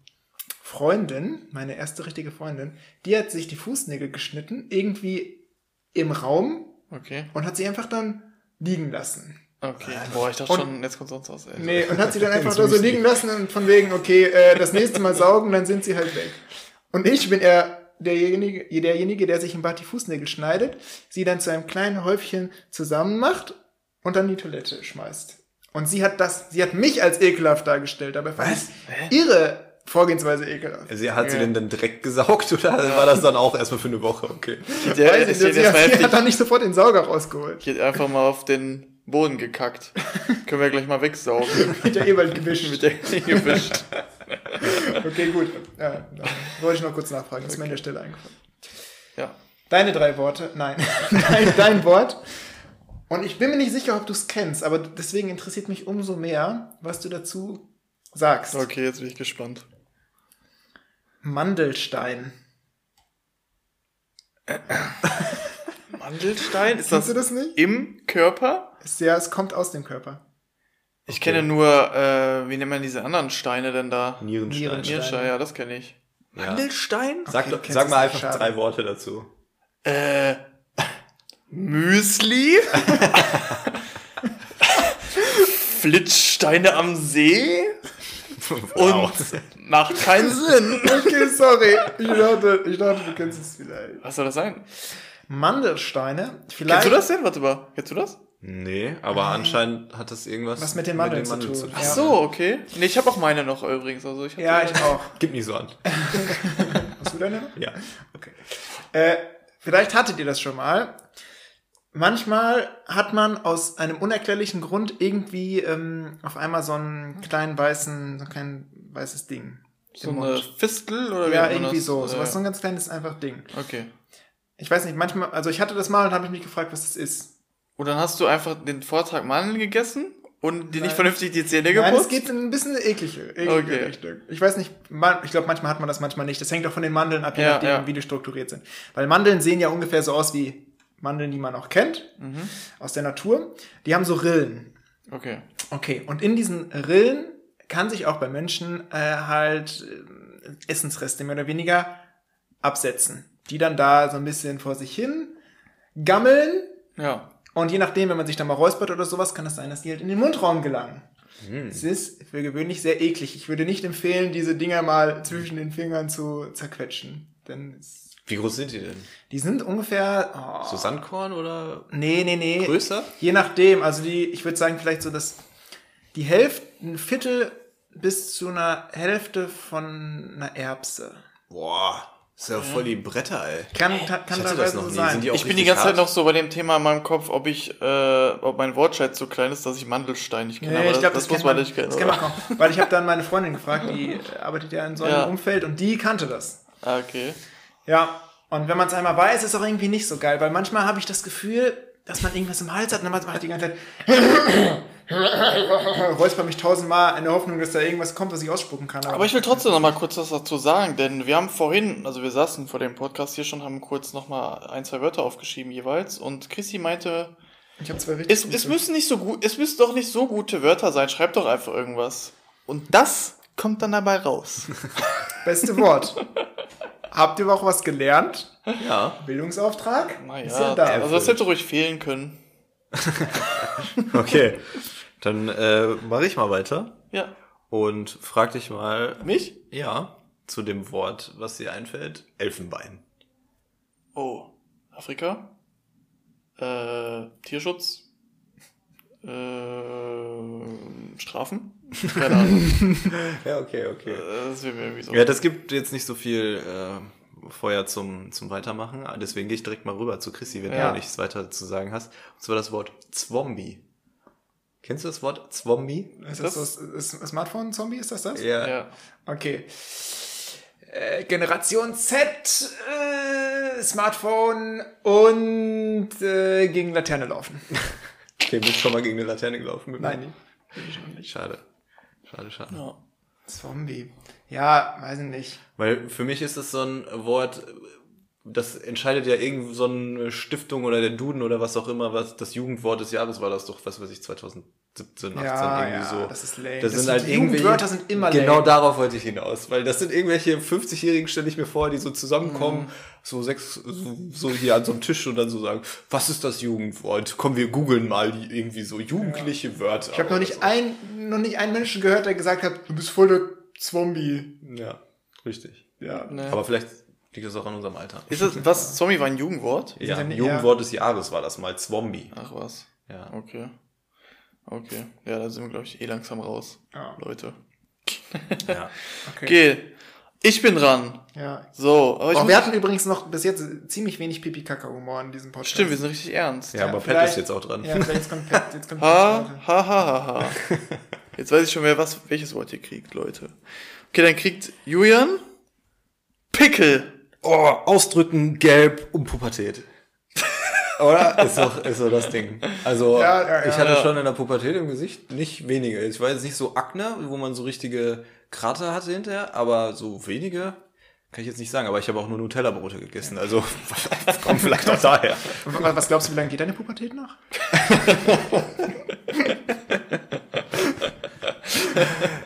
Freundin, meine erste richtige Freundin, die hat sich die Fußnägel geschnitten, irgendwie im Raum Okay. und hat sie einfach dann liegen lassen. Okay. Boah, ich dachte Und- schon, jetzt kommt sonst was. Ey. Nee, und hat sie dann einfach da so liegen lassen und von wegen, okay, äh, das nächste Mal saugen, dann sind sie halt weg. Und ich bin eher derjenige, derjenige, der sich im Bad die Fußnägel schneidet, sie dann zu einem kleinen Häufchen zusammen macht und dann die Toilette schmeißt. Und sie hat das, sie hat mich als ekelhaft dargestellt, dabei fand Was? ihre Vorgehensweise ekelhaft. Also, hat sie Ja. denn dann direkt gesaugt oder war das dann auch erstmal für eine Woche? Okay. Der, Weiß ich, sie, hat, sie hat dann nicht sofort den Sauger rausgeholt. Ich hätte einfach mal auf den Boden gekackt. Können wir gleich mal wegsaugen. Mit der Ewald gewischt. Mit der gewischt. Okay, gut. Ja, wollte ich noch kurz nachfragen, ist mir an der Stelle eingefallen. Ja. Deine drei Worte, nein, dein, dein Wort. Und ich bin mir nicht sicher, ob du es kennst, aber deswegen interessiert mich umso mehr, was du dazu sagst. Okay, jetzt bin ich gespannt. Mandelstein. Mandelstein? Ist Kennst das, du das nicht? im Körper? Ist, ja, es kommt aus dem Körper. Ich kenne nur, äh, wie nennt man diese anderen Steine denn da? Nierenstein. Nierenstein. Nierscher, ja, das kenne ich. Ja. Mandelstein? Sag, Okay, sag mal einfach drei Worte dazu. Äh, Müsli? Flitzsteine am See? Und macht keinen Sinn. Okay, sorry. Ich dachte, ich dachte du kennst es vielleicht. Was soll das sein? Mandelsteine. Vielleicht. Kennst du das denn? Warte mal. Kennst du das? Nee, aber anscheinend hat das irgendwas Was mit den Mandeln zu tun. Ach Ja. so, okay. Nee, ich habe auch meine noch übrigens. Also ich hab Ja, ich auch. Gib nicht so an. Hast du deine noch? Ja. Okay. Äh, vielleicht hattet ihr das schon mal. Manchmal hat man aus einem unerklärlichen Grund irgendwie ähm, auf einmal so einen kleinen weißen, so ein klein weißes Ding. So eine Mund. Fistel oder wie Ja, irgendwie das? so. So Ja. was so ein ganz kleines einfach Ding. Okay. Ich weiß nicht, manchmal, also ich hatte das mal und habe mich gefragt, was das ist. Und dann hast du einfach den Vortag Mandeln gegessen und dir Nein. nicht vernünftig die Zähne Nein, geputzt? es geht in ein bisschen eklige, eklige Okay. Richtung. Ich weiß nicht, man, ich glaube, manchmal hat man das, manchmal nicht. Das hängt auch von den Mandeln ab, je Ja, nachdem, ja. wie die strukturiert sind. Weil Mandeln sehen ja ungefähr so aus wie Mandeln, die man auch kennt, Mhm. aus der Natur. Die haben so Rillen. Okay. Okay, und in diesen Rillen kann sich auch bei Menschen äh, halt äh, Essensreste mehr oder weniger absetzen, die dann da so ein bisschen vor sich hin gammeln. Ja. Und je nachdem, wenn man sich da mal räuspert oder sowas, kann es sein, dass die halt in den Mundraum gelangen. Es ist für gewöhnlich sehr eklig. Ich würde nicht empfehlen, diese Dinger mal zwischen den Fingern zu zerquetschen. Denn es, Wie groß sind die denn? die sind ungefähr. Oh, So Sandkorn oder nee, nee, nee. größer? Je nachdem, also die, ich würde sagen, vielleicht so das, die Hälfte, ein Viertel bis zu einer Hälfte von einer Erbse. Boah, ist ja voll die Bretter, ey. Kann, kann, Ich kann hatte das teilweise noch sein. Auch Ich bin die ganze Zeit hart? noch so bei dem Thema in meinem Kopf, ob ich, äh, ob mein Wortschatz so klein ist, dass ich Mandelstein nicht kenne. Nee, aber ich glaube, das, das, muss man man nicht kennen. Das kennt man kaum. Weil ich habe dann meine Freundin gefragt, die äh, arbeitet ja in so einem Ja. Umfeld und die kannte das. Ah, okay. Ja, und wenn man es einmal weiß, ist es auch irgendwie nicht so geil, weil manchmal habe ich das Gefühl, dass man irgendwas im Hals hat und dann macht die ganze Zeit räusper mich tausendmal in der Hoffnung, dass da irgendwas kommt, was ich ausspucken kann. Aber ich will trotzdem noch mal kurz was dazu sagen, denn wir haben vorhin, also wir saßen vor dem Podcast hier schon, haben kurz noch mal ein, zwei Wörter aufgeschrieben jeweils und Chrissy meinte, ich habe zwei richtig es, es müssen nicht so gut, es müssen doch nicht so gute Wörter sein, schreib doch einfach irgendwas. Und das kommt dann dabei raus. beste Wort. Habt ihr auch was gelernt? Ja. Bildungsauftrag? Naja, Ist ja da. also das hätte ruhig fehlen können. Okay. Dann äh, mache ich mal weiter Ja. und frag dich mal, Mich? ja, zu dem Wort, was dir einfällt. Elfenbein. Oh. Afrika? Äh, Tierschutz? Äh, Strafen? Keine Ahnung. Ja, okay, okay. Äh, das wird mir irgendwie so. Ja, das gibt jetzt nicht so viel äh, Feuer zum, zum Weitermachen. Deswegen gehe ich direkt mal rüber zu Chrissy, wenn Ja. du nichts weiter zu sagen hast. Und zwar das Wort Zwombi. Kennst du das Wort Zwombi? Ist das ist Smartphone-Zombie, ist das das? ja. Okay. Äh, Generation Z, äh, Smartphone und äh, gegen Laterne laufen. Okay, bist schon mal gegen eine Laterne gelaufen mit Nein. mir? Schade. Schade, schade. ja. Zombie. Ja, weiß ich nicht. Weil für mich ist es so ein Wort, das entscheidet ja irgend so eine Stiftung oder der Duden oder was auch immer, was das Jugendwort des Jahres war das doch, was weiß ich, 2017, 18 Ja, irgendwie ja, so. das ist lame. Das, Das sind halt die irgendwelche Jugendwörter sind immer Genau lame. darauf wollte ich hinaus, weil das sind irgendwelche 50-Jährigen, stelle ich mir vor, die so zusammenkommen, Mhm. so sechs, so, so hier an so einem Tisch und dann so sagen, was ist das Jugendwort? Komm, wir googeln mal die irgendwie so jugendliche Wörter. Ich habe noch nicht ein, noch nicht einen Menschen gehört, der gesagt hat, du bist voll der Zombie. Ja, richtig. Ja. Ne. Aber vielleicht liegt das auch an unserem Alter. Ist das, was, Zombie war ein Jugendwort? Ja, ja nicht- Jugendwort des Jahres war das mal, Zwombi. Ach was. Ja. Okay. Okay. Ja, da sind wir, glaube ich, eh langsam raus. Ja. Leute. ja. Okay. Okay. Ich bin dran. Ja. So, aber ich Oh, wir hatten übrigens noch bis jetzt ziemlich wenig Pipi-Kaka-Humor in diesem Podcast. Stimmt, wir sind richtig ernst. Ja, aber Pat ist jetzt auch dran. Ja, jetzt kommt Pat. Jetzt kommt Ha, Pat. ha, ha, ha, ha. Jetzt weiß ich schon mehr, was, welches Wort ihr kriegt, Leute. Okay, dann kriegt Julian Pickel. Oh, ausdrücken, gelb und Pubertät. Oder? Ist doch, ist so das Ding. Also, Ja, ja, ich hatte Ja. schon in der Pubertät im Gesicht nicht wenige. Ich war jetzt nicht so Akne, wo man so richtige Krater hatte hinterher, aber so wenige kann ich jetzt nicht sagen. Aber ich habe auch nur Nutella-Brote gegessen. Also, kommt vielleicht auch daher. Was was glaubst du, wie lange geht deine Pubertät noch?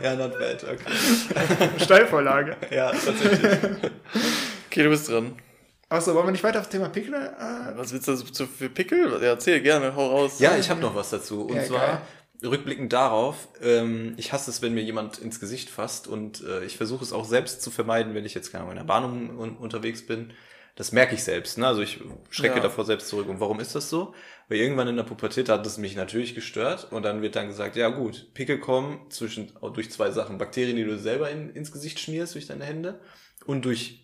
Ja, not bad. Okay. Steilvorlage. Ja, tatsächlich. Okay, du bist dran. Achso, wollen wir nicht weiter auf das Thema Pickel? Äh, Was willst du für Pickel? Ja, erzähl gerne, hau raus. Ja, ich habe noch was dazu. Und Ja, zwar geil. rückblickend darauf, ähm, ich hasse es, wenn mir jemand ins Gesicht fasst und äh, ich versuche es auch selbst zu vermeiden, wenn ich jetzt keine Ahnung, in der Bahn un un unterwegs bin. Das merke ich selbst. Ne? Also ich schrecke Ja. davor selbst zurück. Und warum ist das so? Weil irgendwann in der Pubertät hat es mich natürlich gestört und dann wird dann gesagt, ja gut, Pickel kommen zwischen durch zwei Sachen. Bakterien, die du selber in, ins Gesicht schmierst durch deine Hände und durch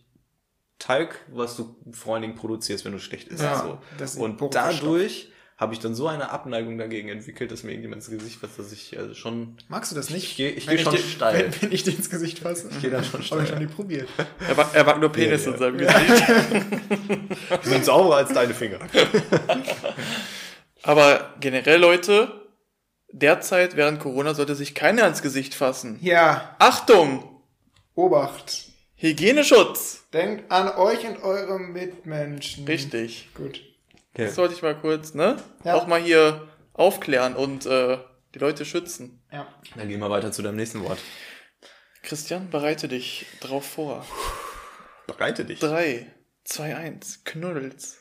Talg, was du vor allen Dingen produzierst, wenn du schlecht isst. Ja, so. das ist Und dadurch habe ich dann so eine Abneigung dagegen entwickelt, dass mir irgendjemand ins Gesicht fasst, dass ich also schon. Magst du das nicht? Ich geh- ich geh schon dir- steil. Wenn, wenn ich dir ins Gesicht fasse. Ich geh dann schon Habe ich steil. schon nie probiert. Er, wa- er wagt nur Penis Ja, in ja. seinem Gesicht. Die sind sauberer als deine Finger. Aber generell, Leute, derzeit während Corona sollte sich keiner ins Gesicht fassen. Ja, Achtung! Obacht. Hygieneschutz! Denkt an euch und eure Mitmenschen. Richtig. Gut. Das sollte ich mal kurz, ne? Ja. Auch mal hier aufklären und äh, die Leute schützen. Ja. Dann gehen wir weiter zu deinem nächsten Wort. Christian, bereite dich drauf vor. Bereite dich. Drei, zwei, eins, Knuddels.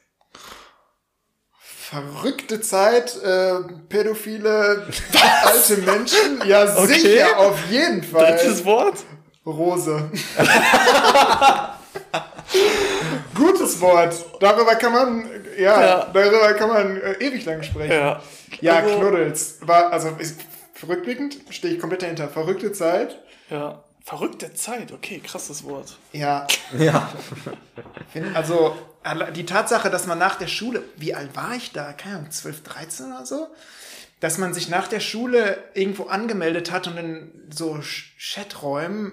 Verrückte Zeit, äh, pädophile alte Menschen. Ja, Okay. sicher, auf jeden Fall. Drittes Wort? Rose. Gutes Wort. Darüber kann man, ja, Ja. darüber kann man äh, ewig lang sprechen. Ja. Ja, Also- Knuddels. War, also, ist rückblickend stehe ich komplett dahinter. Verrückte Zeit. Ja. Verrückte Zeit, okay, krasses Wort. Ja, Ja. also die Tatsache, dass man nach der Schule, wie alt war ich da? Keine Ahnung, 12, 13 oder so? Dass man sich nach der Schule irgendwo angemeldet hat und in so Chaträumen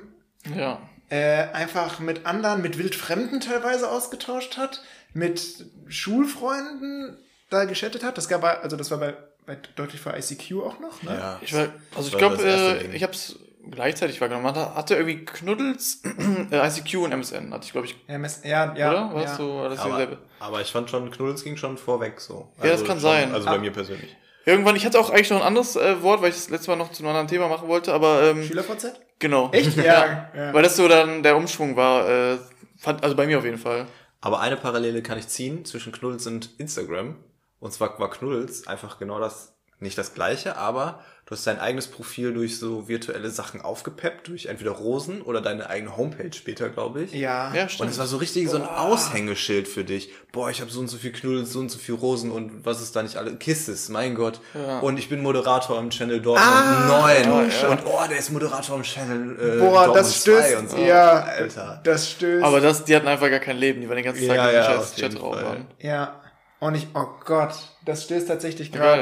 Ja. äh, einfach mit anderen, mit Wildfremden teilweise ausgetauscht hat, mit Schulfreunden da geschattet hat. Das gab bei, also das war bei, bei deutlich vor ICQ auch noch, ne? ja. Ich war, also ich glaube, äh, ich hab's gleichzeitig wahrgenommen. Man hatte irgendwie Knuddels, äh, ICQ und MSN, hatte ich, glaube ich, MS, ja, ja, oder? War ja. so, war das Aber, dieselbe? aber ich fand schon, Knuddels ging schon vorweg so. Ja, das kann schon, sein. Also Ah. bei mir persönlich. Irgendwann, ich hatte auch eigentlich noch ein anderes äh, Wort, weil ich das letzte Mal noch zu einem anderen Thema machen wollte, aber ähm, SchülerVZ? Genau. Echt? Ja. ja. Weil das so dann der Umschwung war, äh, fand, also bei mir auf jeden Fall. Aber eine Parallele kann ich ziehen zwischen Knuddels und Instagram. Und zwar war Knuddels einfach genau das, nicht das gleiche, aber du hast dein eigenes Profil durch so virtuelle Sachen aufgepeppt, durch entweder Rosen oder deine eigene Homepage später, glaube ich. Ja. Ja, Und stimmt. es war so richtig so ein Aushängeschild für dich. Boah, ich habe so und so viel Knuddels, so und so viel Rosen und was ist da nicht alle? Kisses, mein Gott. Ja. Und ich bin Moderator im Channel Dortmund Ah, 9. ja. Und oh, der ist Moderator im Channel äh, Boah, Dortmund das 2 stößt. und so. Ja, Alter. das stößt. aber das, die hatten einfach gar kein Leben, die waren den ganzen Tag Ja, im ja, Chat- auf jeden Chatraum. Fall. waren. ja. Und ich, oh Gott, das stößt tatsächlich gerade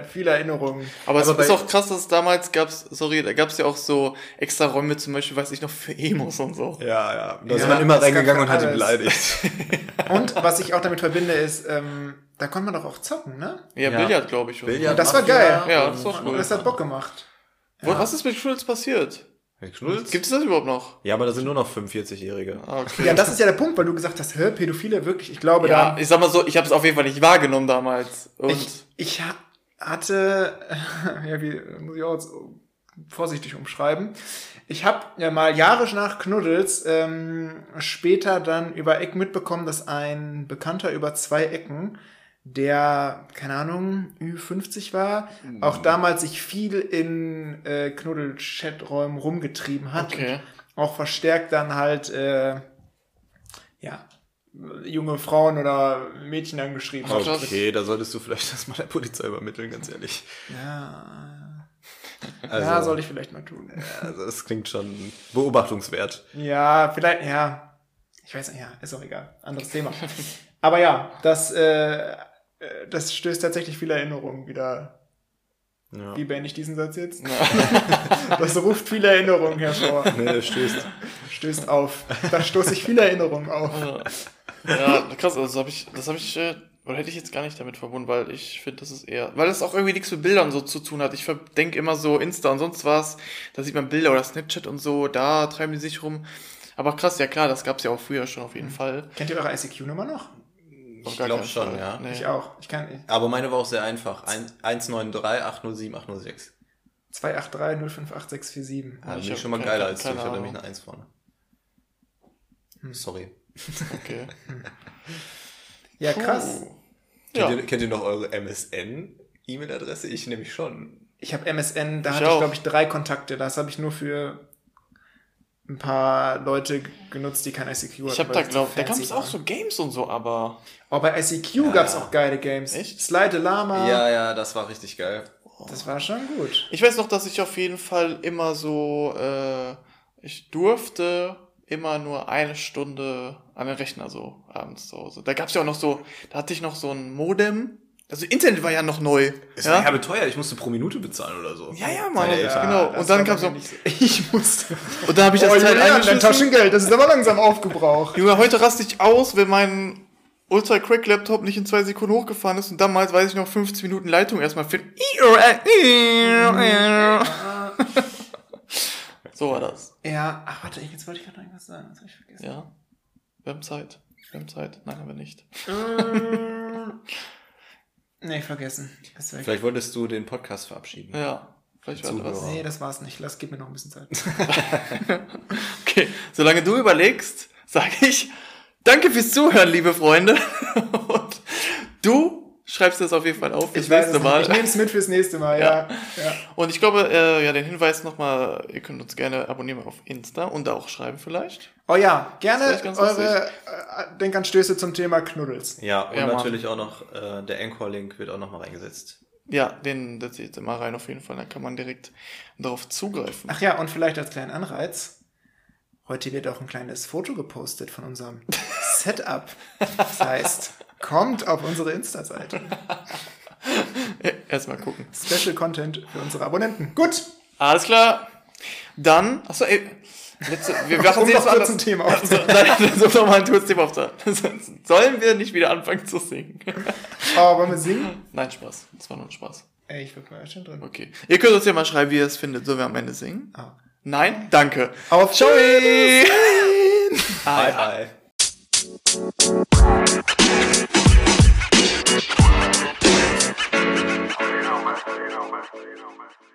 äh, viele Erinnerungen. Aber, Aber es ist bei- auch krass, dass es damals gab's, sorry, da gab's ja auch so extra Räume zum Beispiel, weiß ich noch, für Emos und so. Ja, ja. Da ist Ja, man immer reingegangen und hat ihn beleidigt. Und was ich auch damit verbinde, ist, ähm, da konnte man doch auch zocken, ne? Ja, Ja. Billard, glaube ich. Billard, Und das war geil. Ja, das war cool. Und das hat Bock gemacht. Wo- Was ist mit Schulz passiert? Gibt es das überhaupt noch? Ja, aber da sind nur noch 45-Jährige. Ah, okay. Ja, das ist ja der Punkt, weil du gesagt hast, hä, Pädophile, wirklich, ich glaube, Ja, da, ich sag mal so, ich habe es auf jeden Fall nicht wahrgenommen damals. Und ich, ich ha- hatte, ja, wie, muss ich auch jetzt vorsichtig umschreiben, ich habe ja mal Jahre nach Knuddels ähm, später dann über Ecken mitbekommen, dass ein Bekannter über zwei Ecken, der, keine Ahnung, Ü50 war, auch damals sich viel in äh, Knuddel-Chaträumen rumgetrieben hat. Okay. Und auch verstärkt dann halt, äh, ja, junge Frauen oder Mädchen angeschrieben hat. Okay, da solltest du vielleicht das mal der Polizei übermitteln, ganz ehrlich. Ja, Also, ja, soll ich vielleicht mal tun. Also, das klingt schon beobachtungswert. Ja, vielleicht, ja. Ich weiß nicht, ja, ist auch egal. Anderes Thema. Aber ja, das, äh, das stößt tatsächlich viele Erinnerungen wieder. Ja. Wie beende ich diesen Satz jetzt? Das ruft viele Erinnerungen hervor. Nee, das stößt. Stößt auf. Da stoße ich viele Erinnerungen auf. ja, krass, also das habe ich, das habe ich, äh, oder hätte ich jetzt gar nicht damit verbunden, weil ich finde, das ist eher, weil das auch irgendwie nichts mit Bildern so zu tun hat. Ich denke immer so Insta und sonst was, da sieht man Bilder oder Snapchat und so, da treiben die sich rum. Aber krass, ja klar, das gab's ja auch früher schon auf jeden Fall. Kennt ihr eure ICQ-Nummer noch? Ich glaube schon, Fall. ja. Nee. Ich auch. Ich kann Aber meine war auch sehr einfach. Ein- 193 807 806. 283 058647. Ja, Ich bin ich schon mal geiler als du. Ich hatte nämlich eine 1 vorne. Sorry. Okay. Ja, krass. Puh. Kennt, Ja. ihr, kennt ihr noch eure MSN-E-Mail-Adresse? Ich nämlich schon. Ich habe MSN, da Ich hatte ich, auch. glaube ich, drei Kontakte. Das habe ich nur für ein paar Leute genutzt, die kein ICQ hatten. Ich weil da glaubt, da gab es auch so Games und so, aber Oh, bei ICQ gab's auch geile Games. Echt? Slide the Lama. Ja, ja, das war richtig geil. Das war schon gut. ich weiß noch, dass ich auf jeden Fall immer so, äh, ich durfte immer nur eine Stunde an den Rechner so abends zu Hause. Da gab's ja auch noch so, da hatte ich noch so ein Modem Also Internet war ja noch neu. Es war ja? ja teuer, ich musste pro Minute bezahlen oder so. Ja, ja, Mann. Meine Eltern. genau. Und dann kam so. Ich musste. und dann habe ich das Oh, Teil Julian, dein. Taschengeld, das ist aber langsam aufgebraucht. Junge, heute raste ich aus, wenn mein Ultra Crack Laptop nicht in zwei Sekunden hochgefahren ist und damals weiß ich noch 15 Minuten Leitung erstmal finden. so war das. Ja, ach warte, jetzt wollte ich gerade noch irgendwas sagen. Das habe ich vergessen. Ja. Wir haben Zeit. Wir haben Zeit. Nein, haben wir nicht. Nee, vergessen. Ist weg. Vielleicht wolltest du den Podcast verabschieden. Ja. Vielleicht war das. Nee, das war's nicht. Lass, gib mir noch ein bisschen Zeit. Okay, solange du überlegst, sage ich Danke fürs Zuhören, liebe Freunde. Und du schreibst das auf jeden Fall auf fürs Ich weiß nächste. Mal. Ich nehme es mit fürs nächste Mal, ja. ja. Und ich glaube, äh, ja, den Hinweis nochmal, ihr könnt uns gerne abonnieren auf Insta und da auch schreiben vielleicht. Oh ja, gerne eure äh, Denkanstöße zum Thema Knuddels. Ja, und Ja, Mann. natürlich auch noch, äh, der Anchor-Link wird auch noch mal reingesetzt. Ja, den setze ich jetzt immer rein auf jeden Fall, dann kann man direkt darauf zugreifen. Ach ja, und vielleicht als kleinen Anreiz. Heute wird auch ein kleines Foto gepostet von unserem Setup. Das heißt, kommt auf unsere Insta-Seite. Erstmal gucken. Special Content für unsere Abonnenten. Gut, Alles klar. Dann, achso, ey, letzte, wir machen um jetzt mal ein Thema aufzunehmen. Nein, so nochmal ein Kurzthema aufzunehmen. Sollen wir nicht wieder anfangen zu singen? Oh, wollen wir singen? Nein, Spaß. Das war nur ein Spaß. Ey, ich bin mal schon drin. Okay. Ihr könnt uns ja mal schreiben, wie ihr es findet. Sollen wir am Ende singen? Ah. Nein? Danke. Auf Ciao. Bye, bye. You don't you.